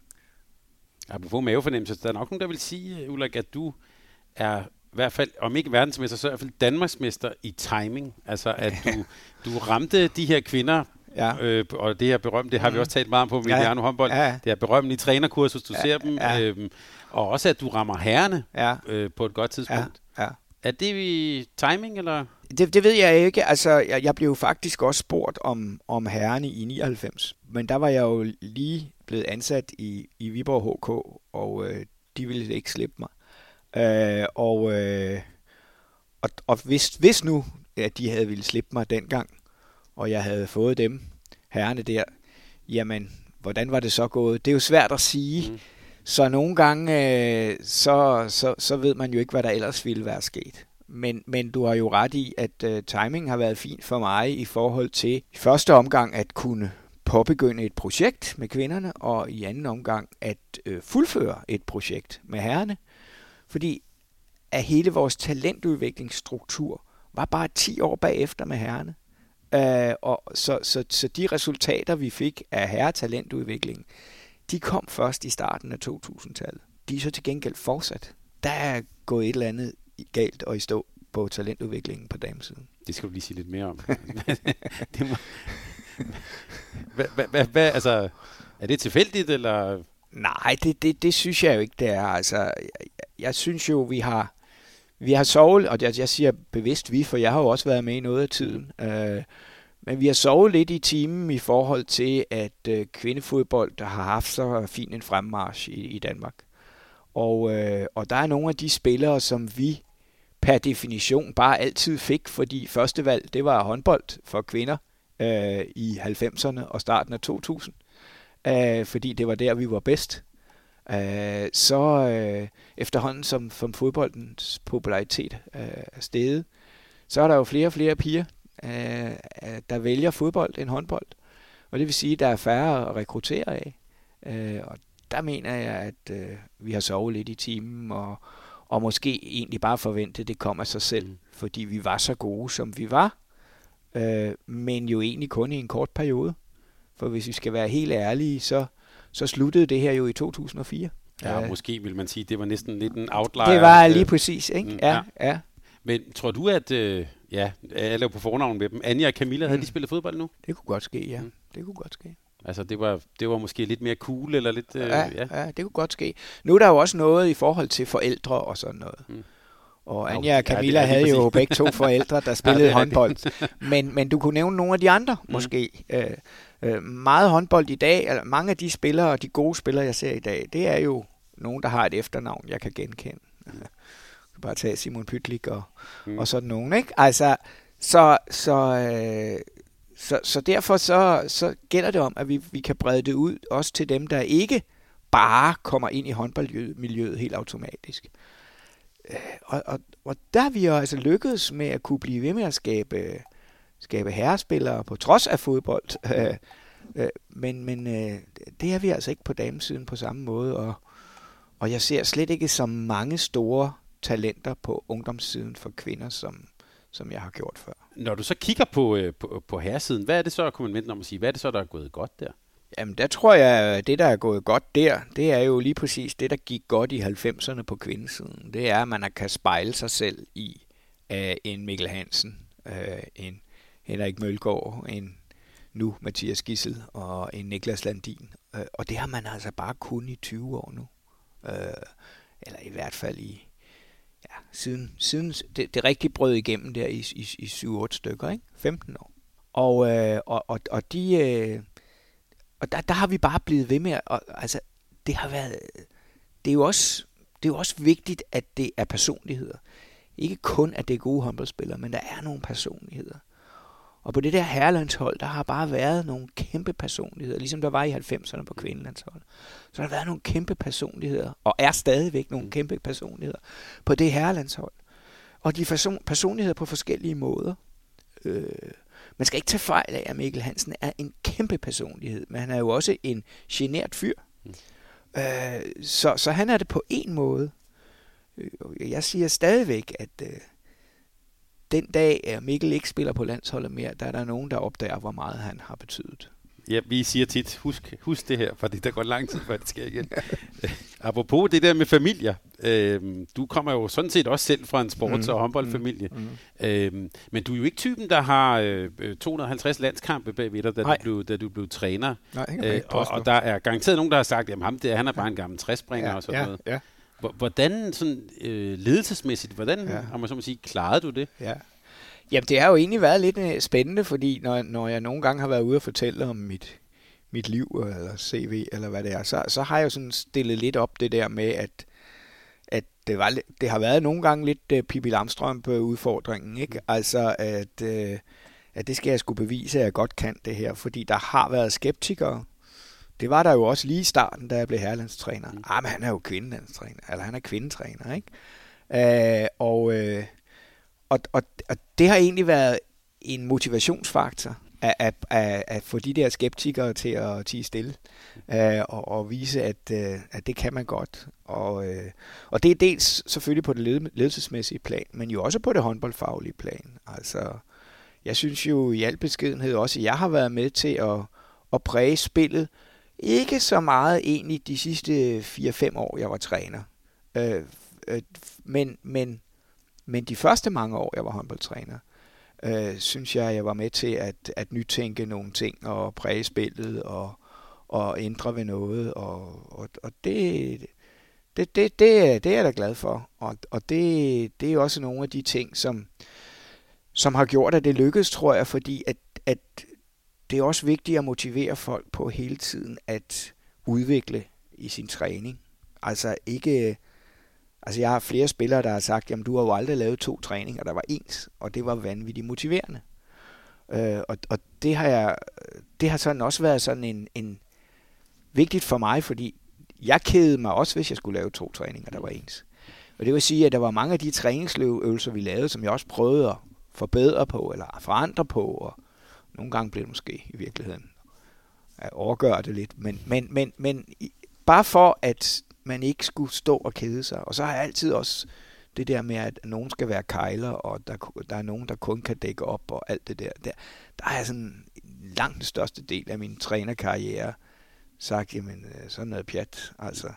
Apropos mavefornemmelse, der er nok nogen, der vil sige, øh, Ulrik, at du er i hvert fald, om ikke verdensmester, så i hvert fald Danmarksmester i timing. Altså, at du, du ramte de her kvinder Ja. Øh, og det her berømte, det har mm. vi også talt meget om på Mediano ja. håndbold. Ja. Det er berømt i trænerkursus, du ja. ser dem. Ja. Øhm, og også, at du rammer herrene ja. øh, på et godt tidspunkt. Ja. Ja. Er det vi timing, eller? Det, det ved jeg ikke. Altså, jeg, jeg blev faktisk også spurgt om, om herrene i 99. Men der var jeg jo lige blevet ansat i, i Viborg HK, og øh, de ville ikke slippe mig. Øh, og, øh, og, og hvis, hvis nu, at de havde ville slippe mig dengang, og jeg havde fået dem, herrene der, jamen, hvordan var det så gået? Det er jo svært at sige. Mm. Så nogle gange, øh, så, så, så ved man jo ikke, hvad der ellers ville være sket. Men, men du har jo ret i, at uh, timing har været fint for mig i forhold til i første omgang at kunne påbegynde et projekt med kvinderne, og i anden omgang at uh, fuldføre et projekt med herrene. Fordi at hele vores talentudviklingsstruktur var bare 10 år bagefter med herrene. Uh, og så, så, så de resultater, vi fik af herretalentudviklingen, de kom først i starten af 2000-tallet. De er så til gengæld fortsat. Der er gået et eller andet galt og i stå på talentudviklingen på damesiden. Det skal du lige sige lidt mere om. det må... hvad, hvad, hvad, altså, er det tilfældigt, eller? Nej, det, det, det synes jeg jo ikke, det er. Altså, jeg, jeg synes jo, vi har, vi har sovet, og jeg, jeg siger bevidst vi, for jeg har jo også været med i noget af tiden. Øh, men vi har sovet lidt i timen i forhold til, at øh, kvindefodbold har haft så fin en fremmarsch i, i Danmark. Og, øh, og der er nogle af de spillere, som vi per definition bare altid fik, fordi første valg, det var håndbold for kvinder øh, i 90'erne og starten af 2000, øh, fordi det var der, vi var bedst. Øh, så øh, efterhånden som, som fodboldens popularitet øh, er steget, så er der jo flere og flere piger, øh, der vælger fodbold end håndbold. Og det vil sige, at der er færre at rekruttere af. Øh, og der mener jeg, at øh, vi har sovet lidt i timen, og, og måske egentlig bare forvente, at det kommer af sig selv, mm. fordi vi var så gode, som vi var, øh, men jo egentlig kun i en kort periode. For hvis vi skal være helt ærlige, så, så sluttede det her jo i 2004. Ja, uh, måske vil man sige, det var næsten lidt en outlier. Det var lige præcis, ikke? Mm, ja, ja. ja. Men tror du, at... Øh, ja, jeg laver på fornavn med dem. Anja og Camilla, mm. havde de spillet fodbold nu? Det kunne godt ske, ja. Mm. Det kunne godt ske. Altså, det var, det var måske lidt mere cool, eller lidt... Øh, ja, ja. ja, det kunne godt ske. Nu er der jo også noget i forhold til forældre og sådan noget. Mm. Og Anja og Camilla ja, det, havde jo begge to forældre, der spillede ja, håndbold. Men, men du kunne nævne nogle af de andre, mm. måske. Øh, øh, meget håndbold i dag, eller mange af de spillere, de gode spillere, jeg ser i dag, det er jo nogen, der har et efternavn, jeg kan genkende. Mm. kan bare tage Simon Pytlik og, mm. og sådan nogen, ikke? Altså, så, så, øh, så, så derfor så, så gælder det om, at vi, vi kan brede det ud også til dem, der ikke bare kommer ind i håndboldmiljøet helt automatisk. Øh, og, og, og der har vi jo altså lykkedes med at kunne blive ved med at skabe, skabe herrespillere på trods af fodbold. Øh, øh, men men det er vi altså ikke på damesiden på samme måde, og, og jeg ser slet ikke så mange store talenter på ungdomssiden for kvinder, som, som jeg har gjort før. Når du så kigger på, øh, på, på herresiden, hvad er det så, kunne man vente om at sige, hvad er det så, der er gået godt der? Jamen, der tror jeg, at det, der er gået godt der, det er jo lige præcis det, der gik godt i 90'erne på kvindesiden. Det er, at man kan spejle sig selv i uh, en Mikkel Hansen, uh, en Henrik Mølgaard, en nu Mathias Gissel og en Niklas Landin. Øh, og det har man altså bare kun i 20 år nu. Uh, eller i hvert fald i ja, siden, siden det, det rigtig brød igennem der i, i, i 7-8 stykker, ikke? 15 år. Og, øh, og, og, og de... Øh, og der, der har vi bare blevet ved med, og, altså, det har været, det er jo også, det er jo også vigtigt, at det er personligheder. Ikke kun, at det er gode håndboldspillere, men der er nogle personligheder. Og på det der herrelandshold, der har bare været nogle kæmpe personligheder, ligesom der var i 90'erne på kvindelandshold. Så der har været nogle kæmpe personligheder, og er stadigvæk nogle mm. kæmpe personligheder på det herrelandshold. Og de person- personligheder på forskellige måder. Øh, man skal ikke tage fejl af, at Mikkel Hansen er en kæmpe personlighed, men han er jo også en genert fyr. Mm. Øh, så, så han er det på en måde. Øh, jeg siger stadigvæk, at øh, den dag, at Mikkel ikke spiller på landsholdet mere, der er der nogen, der opdager, hvor meget han har betydet. Ja, vi siger tit, husk, husk det her, for det der går lang tid, før det sker igen. Apropos det der med familier. Øh, du kommer jo sådan set også selv fra en sports- mm. og håndboldfamilie. Mm. Øh, men du er jo ikke typen, der har øh, 250 landskampe bagved dig, da, du blev, da du blev træner. Nej, øh, og, og der er garanteret nogen, der har sagt, at ham der, han er bare en gammel træspringer ja, og sådan ja, noget. Ja. Hvordan sådan, øh, ledelsesmæssigt, hvordan, ja. om man så må sige, klarede du det? Ja. Jamen, det har jo egentlig været lidt øh, spændende, fordi når, når jeg nogle gange har været ude og fortælle om mit, mit liv, eller CV, eller hvad det er, så, så har jeg jo sådan stillet lidt op det der med, at, at det, var, det har været nogle gange lidt uh, Pippi Lamstrøm-udfordringen, ikke? Mm. Altså, at, uh, at det skal jeg skulle bevise, at jeg godt kan det her, fordi der har været skeptikere. Det var der jo også lige i starten, da jeg blev herrelandstræner. Mm. Ah, men han er jo kvindelandstræner, eller han er kvindetræner, ikke? Uh, og, uh, og, og, og det har egentlig været en motivationsfaktor at, at, at, at få de der skeptikere til at tige stille øh, og, og vise, at, øh, at det kan man godt. Og, øh, og det er dels selvfølgelig på det ledelsesmæssige plan, men jo også på det håndboldfaglige plan. Altså, jeg synes jo i al beskedenhed også, at jeg har været med til at, at præge spillet. Ikke så meget egentlig de sidste 4-5 år, jeg var træner. Øh, øh, men, men, men de første mange år, jeg var håndboldtræner, øh, synes jeg, jeg var med til at, at nytænke nogle ting og præge spillet og, og ændre ved noget. Og, og, og det, det, det, det, det er jeg da glad for. Og, og det, det er også nogle af de ting, som, som har gjort, at det lykkedes, tror jeg, fordi at, at det er også vigtigt at motivere folk på hele tiden at udvikle i sin træning. Altså ikke Altså jeg har flere spillere, der har sagt, jamen du har jo aldrig lavet to træninger, der var ens, og det var vanvittigt motiverende. Øh, og, og det har jeg, det har sådan også været sådan en, en vigtigt for mig, fordi jeg kædede mig også, hvis jeg skulle lave to træninger, der var ens. Og det vil sige, at der var mange af de træningsøvelser, vi lavede, som jeg også prøvede at forbedre på, eller forandre på, og nogle gange blev det måske i virkeligheden at overgøre det lidt. Men, men, men, men bare for at man ikke skulle stå og kede sig. Og så har jeg altid også det der med, at nogen skal være kejler, og der, der er nogen, der kun kan dække op, og alt det der. Der, der er sådan langt den største del af min trænerkarriere sagt, jamen øh, sådan noget pjat. Altså,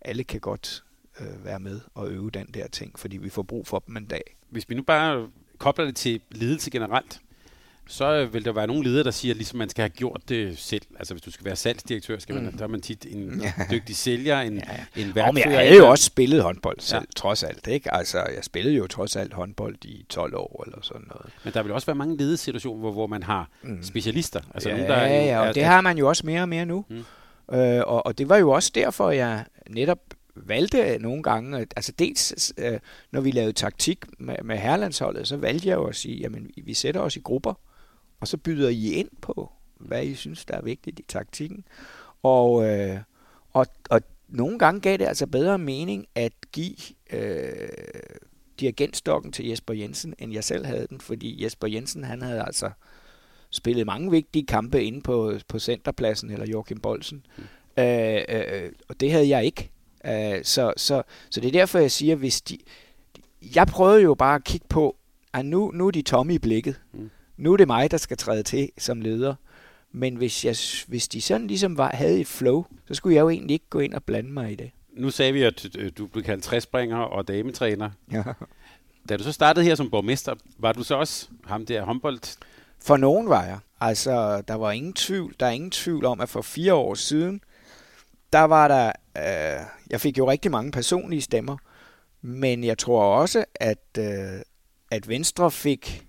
alle kan godt øh, være med og øve den der ting, fordi vi får brug for dem en dag. Hvis vi nu bare kobler det til ledelse generelt, så vil der være nogle ledere, der siger, at ligesom man skal have gjort det selv. Altså hvis du skal være salgsdirektør, skal man, mm. der er man tit en dygtig sælger, en, ja, ja. en værkfører. Men jeg havde jo også spillet håndbold selv, ja. trods alt. Ikke? Altså jeg spillede jo trods alt håndbold i 12 år eller sådan noget. Men der vil også være mange ledesituationer, hvor, hvor man har mm. specialister. Altså, ja, nogen, der er, ja, og er, det har man jo også mere og mere nu. Mm. Øh, og, og det var jo også derfor, jeg netop valgte nogle gange, altså dels øh, når vi lavede taktik med, med herlandsholdet, så valgte jeg jo at sige, jamen vi sætter os i grupper, og så byder I ind på, hvad I synes, der er vigtigt i taktikken. Og, øh, og, og nogle gange gav det altså bedre mening at give øh, dirigentstokken til Jesper Jensen, end jeg selv havde den, fordi Jesper Jensen, han havde altså spillet mange vigtige kampe inde på, på centerpladsen, eller Joachim Bolsen. Mm. Øh, øh, og det havde jeg ikke. Øh, så, så, så det er derfor, jeg siger, hvis de... Jeg prøvede jo bare at kigge på, at nu, nu er de tomme i blikket. Mm nu er det mig, der skal træde til som leder. Men hvis, jeg, hvis de sådan ligesom var, havde et flow, så skulle jeg jo egentlig ikke gå ind og blande mig i det. Nu sagde vi, at du blev kaldt træspringer og dametræner. Ja. Da du så startede her som borgmester, var du så også ham der håndbold? For nogen var jeg. Altså, der var ingen tvivl. Der er ingen tvivl om, at for fire år siden, der var der... Øh, jeg fik jo rigtig mange personlige stemmer, men jeg tror også, at, øh, at Venstre fik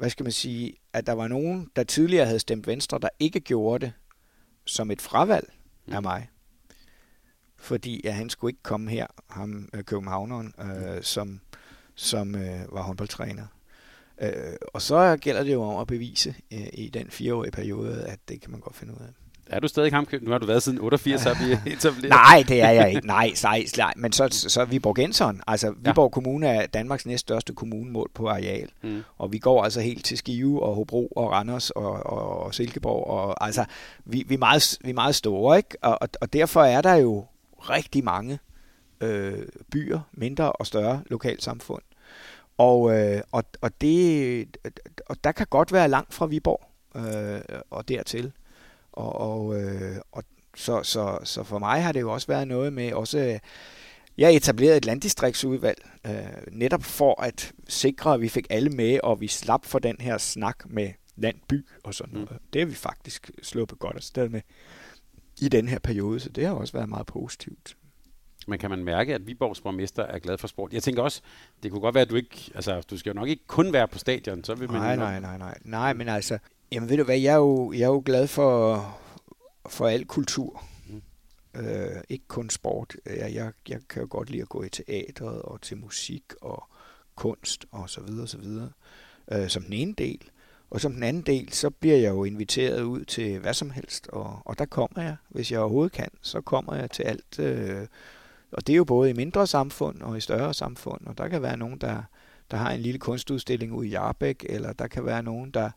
hvad skal man sige, at der var nogen, der tidligere havde stemt Venstre, der ikke gjorde det som et fravalg mm. af mig. Fordi at han skulle ikke komme her, ham øh, københavneren, øh, mm. som, som øh, var håndboldtræner. Øh, og så gælder det jo om at bevise øh, i den fireårige periode, at det kan man godt finde ud af. Er du stadig kampkøb? Nu har du været siden 88, så vi etableret. Nej, det er jeg ikke. Nej, nej, nej. men så, så Viborg Genseren. Altså, Viborg ja. Kommune er Danmarks næststørste kommunemål på areal. Mm. Og vi går altså helt til Skive og Hobro og Randers og, og, og Silkeborg. Og, altså, vi, vi, er meget, vi er meget store, ikke? Og, og, og derfor er der jo rigtig mange øh, byer, mindre og større lokalsamfund. Og, øh, og, og, det, og der kan godt være langt fra Viborg øh, og dertil. Og, og, øh, og så, så, så for mig har det jo også været noget med også... Jeg etablerede et landdistriktsudvalg, øh, netop for at sikre, at vi fik alle med, og vi slap for den her snak med landby og sådan noget. Mm. Det har vi faktisk sluppet godt afsted med i den her periode, så det har også været meget positivt. Men kan man mærke, at Viborgs borgmester er glad for sport? Jeg tænker også, det kunne godt være, at du ikke, altså, du skal jo nok ikke kun være på stadion, så vil man Nej, nej, nej, nej. Nej, men altså, jamen ved du hvad, jeg er jo, jeg er jo glad for, for al kultur. Mm. Øh, ikke kun sport. Jeg, jeg, jeg kan jo godt lide at gå i teatret og til musik og kunst og så videre, og så videre. Øh, som den ene del. Og som den anden del, så bliver jeg jo inviteret ud til hvad som helst, og, og der kommer jeg, hvis jeg overhovedet kan, så kommer jeg til alt. Øh, og det er jo både i mindre samfund og i større samfund, og der kan være nogen, der, der har en lille kunstudstilling ude i Jarbæk, eller der kan være nogen, der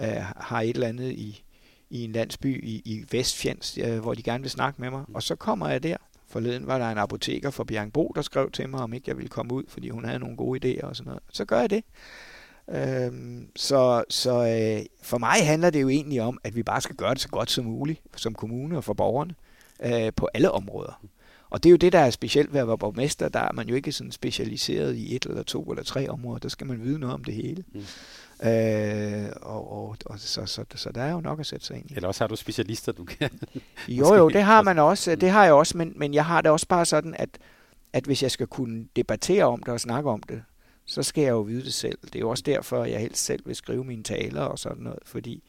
øh, har et eller andet i, i en landsby i, i Vestfjends, øh, hvor de gerne vil snakke med mig, og så kommer jeg der. Forleden var der en apoteker fra Bjergbro, der skrev til mig, om ikke jeg ville komme ud, fordi hun havde nogle gode idéer og sådan noget. Så gør jeg det. Øhm, så så øh, for mig handler det jo egentlig om, at vi bare skal gøre det så godt som muligt som kommune og for borgerne øh, på alle områder. Og det er jo det, der er specielt ved at være borgmester. Der er man jo ikke sådan specialiseret i et eller to eller tre områder. Der skal man vide noget om det hele. Mm. Øh, og, og, og så, så, så der er jo nok at sætte sig ind i. Eller også har du specialister, du kan... jo, jo, det har man også. Det har jeg også, men, men jeg har det også bare sådan, at, at hvis jeg skal kunne debattere om det og snakke om det, så skal jeg jo vide det selv. Det er jo også derfor, jeg helst selv vil skrive mine taler og sådan noget, fordi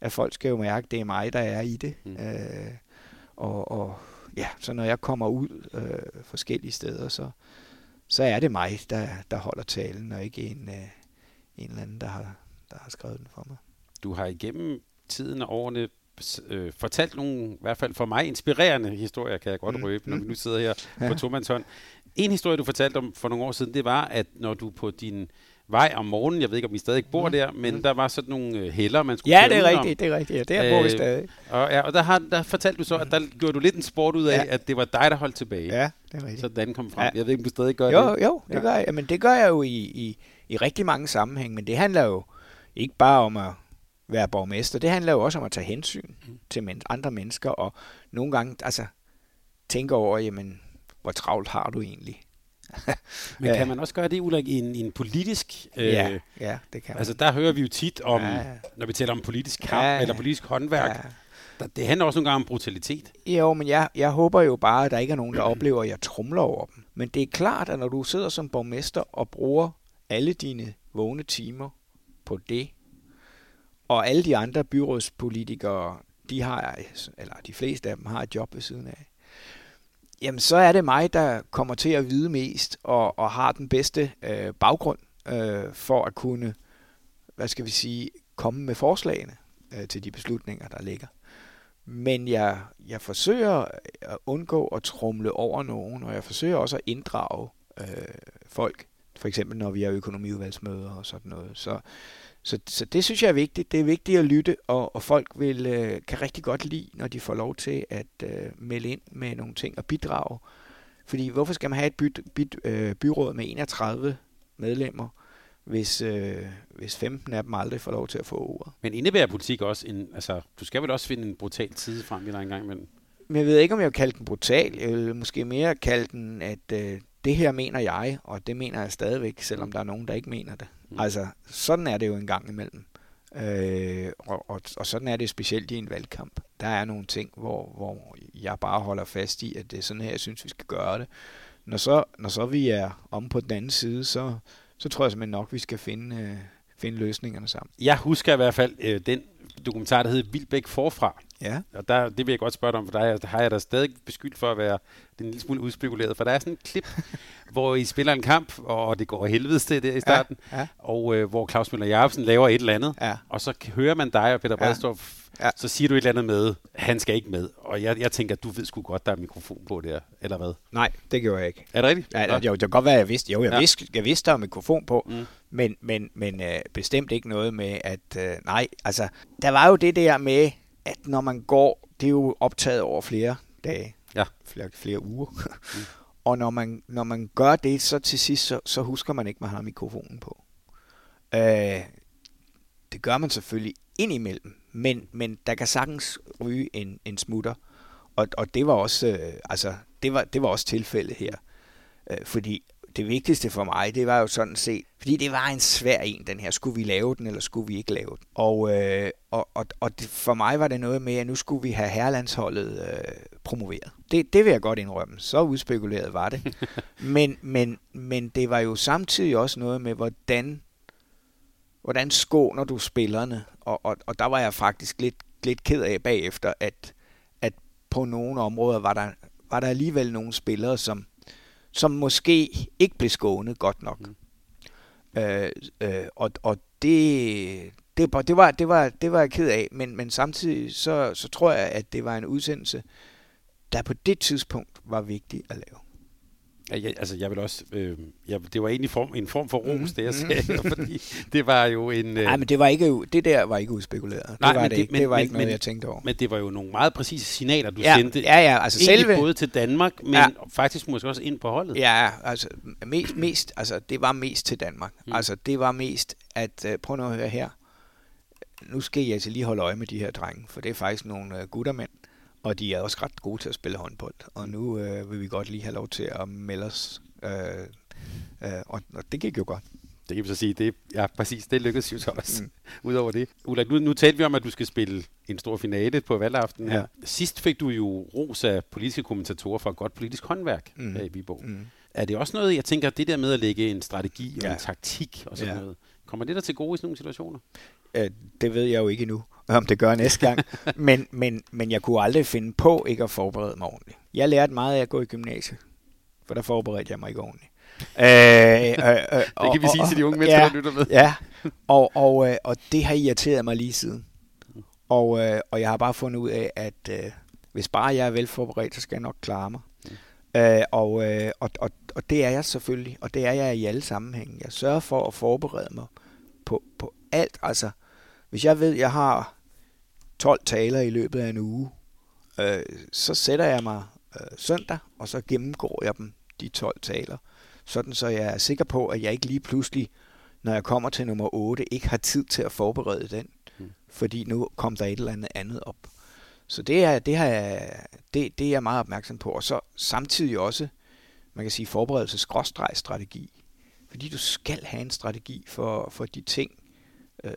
at folk skal jo mærke, at det er mig, der er i det. Mm. Øh, og, og ja, så når jeg kommer ud øh, forskellige steder, så, så er det mig, der, der holder talen, og ikke en, øh, en eller anden, der har, der har skrevet den for mig. Du har igennem tiden og årene øh, fortalt nogle, i hvert fald for mig, inspirerende historier, kan jeg godt mm. røbe, når vi nu sidder her ja. på tomandshånd. En historie, du fortalte om for nogle år siden, det var, at når du på din vej om morgenen, jeg ved ikke, om I stadig bor mm. der, men mm. der var sådan nogle øh, hælder, man skulle Ja, det er rigtigt, det er rigtigt, ja, der bor vi øh, stadig. Og, ja, og der, har, der fortalte du så, at der gjorde du lidt en sport ud af, ja. at det var dig, der holdt tilbage. Ja, det er rigtigt. Så den kom frem. Ja. Jeg ved ikke, om du stadig gør jo, det. Jo, det ja. gør jeg. Men det gør jeg jo i, i, i rigtig mange sammenhæng, men det handler jo ikke bare om at være borgmester, det handler jo også om at tage hensyn mm. til men- andre mennesker, og nogle gange altså, tænke over, jamen, hvor travlt har du egentlig? Men kan man også gøre det, Ulrik, i en, i en politisk... Øh, ja, ja, det kan man. Altså, der hører vi jo tit om, ja. når vi taler om politisk kamp ja, eller politisk håndværk, ja. der, det handler også nogle gange om brutalitet. Jo, men jeg, jeg håber jo bare, at der ikke er nogen, der oplever, at jeg trumler over dem. Men det er klart, at når du sidder som borgmester og bruger alle dine vågne timer på det, og alle de andre byrådspolitikere, de har, eller de fleste af dem har et job ved siden af, jamen så er det mig, der kommer til at vide mest og, og har den bedste øh, baggrund øh, for at kunne, hvad skal vi sige, komme med forslagene øh, til de beslutninger, der ligger. Men jeg, jeg forsøger øh, at undgå at trumle over nogen, og jeg forsøger også at inddrage øh, folk, for eksempel når vi har økonomiudvalgsmøder og sådan noget. Så, så, så det synes jeg er vigtigt. Det er vigtigt at lytte, og, og folk vil, øh, kan rigtig godt lide, når de får lov til at øh, melde ind med nogle ting og bidrage. Fordi hvorfor skal man have et byt, byt, øh, byråd med 31 medlemmer, hvis, øh, hvis 15 af dem aldrig får lov til at få ordet? Men indebærer politik også en... Altså, du skal vel også finde en brutal tid frem i dig engang imellem? Men jeg ved ikke, om jeg vil kalde den brutal. Jeg vil måske mere kalde den, at øh, det her mener jeg, og det mener jeg stadigvæk, selvom der er nogen, der ikke mener det. Mm. Altså, sådan er det jo en gang imellem. Øh, og, og, og sådan er det specielt i en valgkamp. Der er nogle ting, hvor, hvor jeg bare holder fast i, at det er sådan her, jeg synes, vi skal gøre det. Når så, når så vi er om på den anden side, så, så tror jeg simpelthen nok, vi skal finde, øh, finde løsningerne sammen. Jeg husker i hvert fald øh, den dokumentar, der hedder Vildbæk Forfra. Ja. Og der, det vil jeg godt spørge dig om, for der, der har jeg da stadig beskyldt for at være en lille smule udspekuleret, for der er sådan et klip, hvor I spiller en kamp, og det går helvedes til der i starten, ja, ja. og øh, hvor Claus Møller Jacobsen laver et eller andet, ja. og så hører man dig og Peter Bredstorff, ja. så siger du et eller andet med, han skal ikke med, og jeg, jeg tænker, du ved sgu godt, der er mikrofon på der, eller hvad? Nej, det gjorde jeg ikke. Er det rigtigt? Ja, jo, det kan godt være, jeg vidste, jo, jeg, ja. vidste, jeg vidste, der var mikrofon på, mm. men, men, men øh, bestemt ikke noget med, at øh, nej, altså, der var jo det der med, at når man går, det er jo optaget over flere dage, ja. flere, flere uger. mm. Og når man, når man gør det, så til sidst, så, så husker man ikke, man har mikrofonen på. Øh, det gør man selvfølgelig indimellem, men, men der kan sagtens ryge en, en smutter. Og, og det var også, øh, altså, det var, det var også tilfældet her. Øh, fordi det vigtigste for mig, det var jo sådan set, fordi det var en svær en, den her. Skulle vi lave den, eller skulle vi ikke lave den? Og, øh, og, og, og det, for mig var det noget med, at nu skulle vi have herrelandsholdet øh, promoveret. Det, det vil jeg godt indrømme. Så udspekuleret var det. men, men, men det var jo samtidig også noget med, hvordan, hvordan skåner du spillerne? Og, og, og der var jeg faktisk lidt, lidt ked af bagefter, at, at på nogle områder var der, var der alligevel nogle spillere, som som måske ikke blev skånet godt nok. Mm. Øh, øh, og, og det, det, det, var, det, var, det var jeg ked af, men, men samtidig så, så tror jeg, at det var en udsendelse, der på det tidspunkt var vigtig at lave. Ja, altså, jeg vil også... Øh, jeg, det var egentlig form, en form for ros, mm, det jeg sagde, mm. fordi det var jo en... Øh... Nej, men det, var ikke, det der var ikke udspekuleret. Nej, det var, det, det, ikke. Men, det var men, ikke noget, men, jeg tænkte over. Men det var jo nogle meget præcise signaler, du ja, sendte. Ja, ja, altså selve... både til Danmark, men ja. faktisk måske også ind på holdet. Ja, altså, mest, mest, altså det var mest til Danmark. Mm. Altså det var mest, at uh, prøv nu at høre her. Nu skal jeg altså lige holde øje med de her drenge, for det er faktisk nogle uh, guttermænd og de er også ret gode til at spille håndbold. Og nu øh, vil vi godt lige have lov til at melde os. Øh, øh, og, og det gik jo godt. Det kan vi så sige. Det, ja, præcis. Det lykkedes jo så også. Mm. Udover det. Ulla, nu, nu talte vi om, at du skal spille en stor finale på valgaften her. Ja. Sidst fik du jo ros af politiske kommentatorer for godt politisk håndværk mm. her i Viborg. Mm. Er det også noget, jeg tænker, det der med at lægge en strategi ja. og en taktik og sådan ja. noget, kommer det der til gode i sådan nogle situationer? Øh, det ved jeg jo ikke nu om det gør næste gang. men, men, men jeg kunne aldrig finde på ikke at forberede mig ordentligt. Jeg lærte meget af at gå i gymnasiet, for der forberedte jeg mig ikke ordentligt. Øh, øh, øh, det og, kan vi sige til de unge mennesker, ja, der lytter med. Ja, og, og, øh, og det har irriteret mig lige siden. Og, øh, og jeg har bare fundet ud af, at øh, hvis bare jeg er velforberedt, så skal jeg nok klare mig. Mm. Øh, og, øh, og, og, og det er jeg selvfølgelig, og det er jeg i alle sammenhænge. Jeg sørger for at forberede mig på, på alt. Altså, hvis jeg ved, at jeg har 12 taler i løbet af en uge, øh, så sætter jeg mig øh, søndag, og så gennemgår jeg dem, de 12 taler, sådan så jeg er sikker på, at jeg ikke lige pludselig, når jeg kommer til nummer 8, ikke har tid til at forberede den, mm. fordi nu kom der et eller andet andet op. Så det er, det, har jeg, det, det er jeg meget opmærksom på. Og så samtidig også, man kan sige, forberedelse strategi. Fordi du skal have en strategi for, for de ting, øh,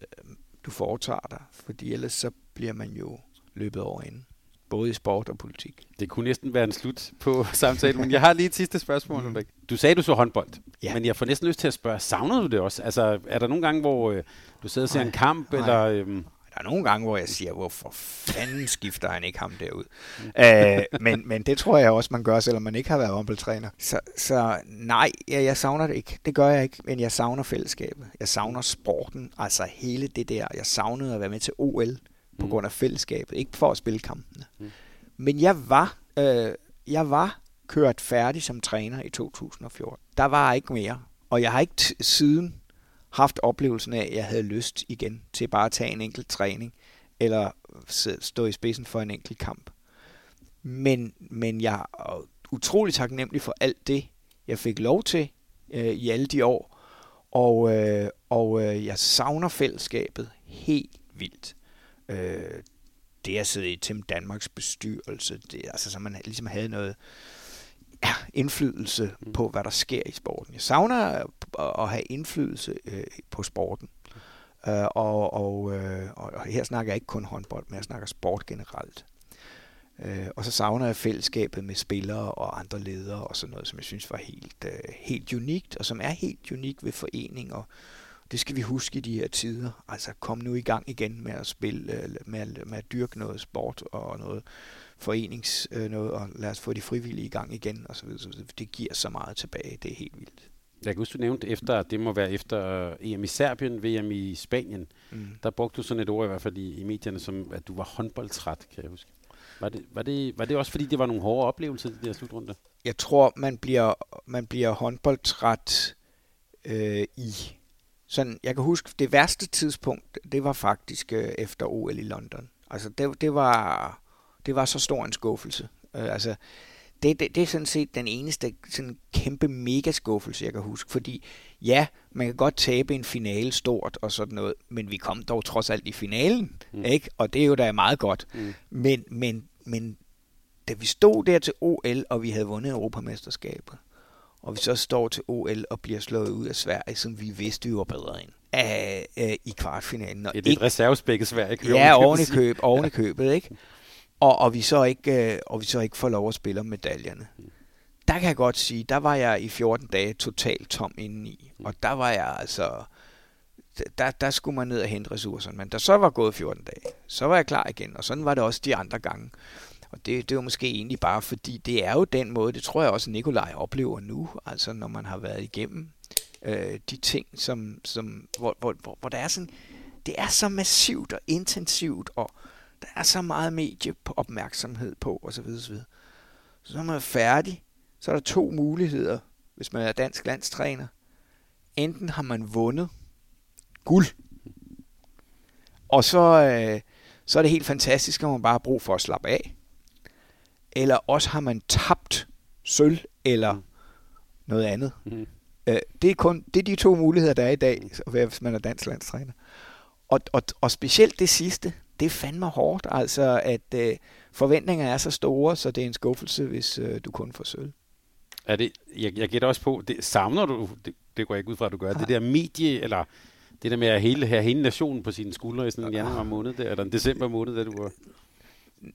du foretager dig. Fordi ellers så bliver man jo løbet over inden. Både i sport og politik. Det kunne næsten være en slut på samtalen, men jeg har lige et sidste spørgsmål. Mm. Du sagde, du så håndbold, ja. men jeg får næsten lyst til at spørge, savner du det også? Altså, er der nogle gange, hvor øh, du sidder og ser nej, en kamp, nej. eller... Øh, der er nogle gange, hvor jeg siger, hvorfor fanden skifter han ikke ham derud? Øh, men, men det tror jeg også, man gør, selvom man ikke har været håndboldtræner. Så, så nej, jeg, jeg savner det ikke. Det gør jeg ikke, men jeg savner fællesskabet. Jeg savner sporten, altså hele det der. Jeg savnede at være med til OL på mm. grund af fællesskabet, ikke for at spille kampene. Mm. Men jeg var, øh, jeg var kørt færdig som træner i 2014. Der var ikke mere, og jeg har ikke t- siden haft oplevelsen af, at jeg havde lyst igen til bare at tage en enkelt træning, eller stå i spidsen for en enkelt kamp. Men, men jeg er utrolig taknemmelig for alt det, jeg fik lov til øh, i alle de år, og, øh, og øh, jeg savner fællesskabet helt vildt. Øh, det at sidde i Tim Danmarks bestyrelse, det, altså så man ligesom havde noget ja, indflydelse mm. på, hvad der sker i sporten. Jeg savner at, at have indflydelse øh, på sporten. Øh, og, og, øh, og her snakker jeg ikke kun håndbold, men jeg snakker sport generelt. Øh, og så savner jeg fællesskabet med spillere og andre ledere og sådan noget, som jeg synes var helt, øh, helt unikt, og som er helt unikt ved forening og, det skal vi huske i de her tider. Altså kom nu i gang igen med at spille, øh, med med at dyrke noget sport og noget forenings øh, noget, og lad os få de frivillige i gang igen, og så videre, så videre. Det giver så meget tilbage, det er helt vildt. Jeg kan huske, du nævnte efter, det må være efter EM i Serbien, VM i Spanien. Mm. Der brugte du sådan et ord i hvert fald i, i medierne, som at du var håndboldtræt, kan jeg huske. Var det, var, det, var det også fordi, det var nogle hårde oplevelser, de der slutrunde? Jeg tror, man bliver, man bliver håndboldtræt øh, i sådan, jeg kan huske, det værste tidspunkt, det var faktisk øh, efter OL i London. Altså, det, det, var, det var så stor en skuffelse. Øh, altså, det, det, det er sådan set den eneste sådan kæmpe mega skuffelse, jeg kan huske. Fordi ja, man kan godt tabe en finale stort og sådan noget, men vi kom dog trods alt i finalen, mm. ikke? Og det er jo da meget godt. Mm. Men, men, men da vi stod der til OL, og vi havde vundet Europamesterskabet, og vi så står til OL og bliver slået ud af Sverige, som vi vidste, vi var bedre end af, af, i kvartfinalen. Og det er et reservespækket Sverige. Ja, oven i, køb, oven i købet, ikke? Og, og, vi så ikke, øh, og vi så ikke får lov at spille om medaljerne. Der kan jeg godt sige, der var jeg i 14 dage totalt tom indeni. Og der var jeg altså... Der, der skulle man ned og hente ressourcerne. Men da så var gået 14 dage, så var jeg klar igen. Og sådan var det også de andre gange. Og det, det var måske egentlig bare fordi, det er jo den måde, det tror jeg også Nikolaj oplever nu, altså når man har været igennem øh, de ting, som, som hvor, hvor, hvor, hvor der er sådan, det er så massivt og intensivt, og der er så meget medieopmærksomhed på, osv. Så, videre. så når man er færdig, så er der to muligheder, hvis man er dansk landstræner. Enten har man vundet guld, og så, øh, så er det helt fantastisk, at man bare har brug for at slappe af. Eller også har man tabt sølv eller mm. noget andet. Mm. Øh, det, er kun, det er de to muligheder, der er i dag, hvis man er dansk landstræner. Og, og, og specielt det sidste, det er fandme hårdt, altså at øh, forventninger er så store, så det er en skuffelse, hvis øh, du kun får sølv. Er det, jeg, jeg gætter også på, det, savner du, det, det går jeg ikke ud fra, at du gør, ja. det der medie, eller det der med at hele, have hele nationen på sine skuldre i sådan en januar måned, der, eller en december måned, da du var...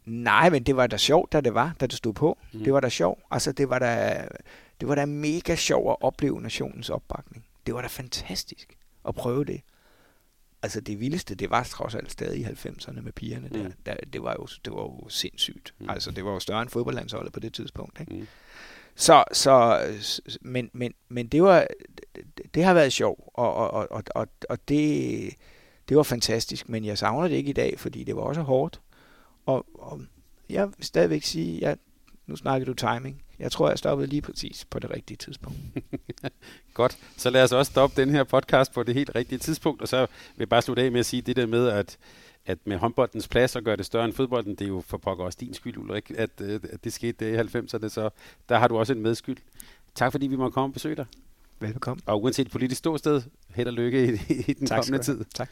Nej, men det var da sjovt, da det var, da det stod på. Mm. Det var da sjovt. Altså, det var da, det var da mega sjovt at opleve nationens opbakning. Det var da fantastisk at prøve det. Altså det vildeste, det var trods alt stadig i 90'erne med pigerne der. Mm. der det, var jo, det var jo sindssygt. Mm. Altså det var jo større end fodboldlandsholdet på det tidspunkt. Ikke? Mm. Så, så, men, men, men det var, det, det har været sjovt, og, og, og, og, og det, det var fantastisk, men jeg savner det ikke i dag, fordi det var også hårdt. Og, og jeg vil stadigvæk sige, ja, nu snakker du timing. Jeg tror, jeg stoppede lige præcis på det rigtige tidspunkt. Godt. Så lad os også stoppe den her podcast på det helt rigtige tidspunkt, og så vil jeg bare slutte af med at sige det der med, at at med håndboldens plads og gøre det større end fodbolden, det er jo for pokker også din skyld, Ulrik, at, øh, at det skete det i 90'erne, så der har du også en medskyld. Tak fordi vi må komme og besøge dig. Velkommen. Og uanset politisk ståsted, held og lykke i, i den tak kommende tid. Tak.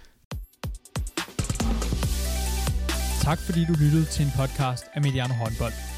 Tak fordi du lyttede til en podcast af Mediano Håndbold.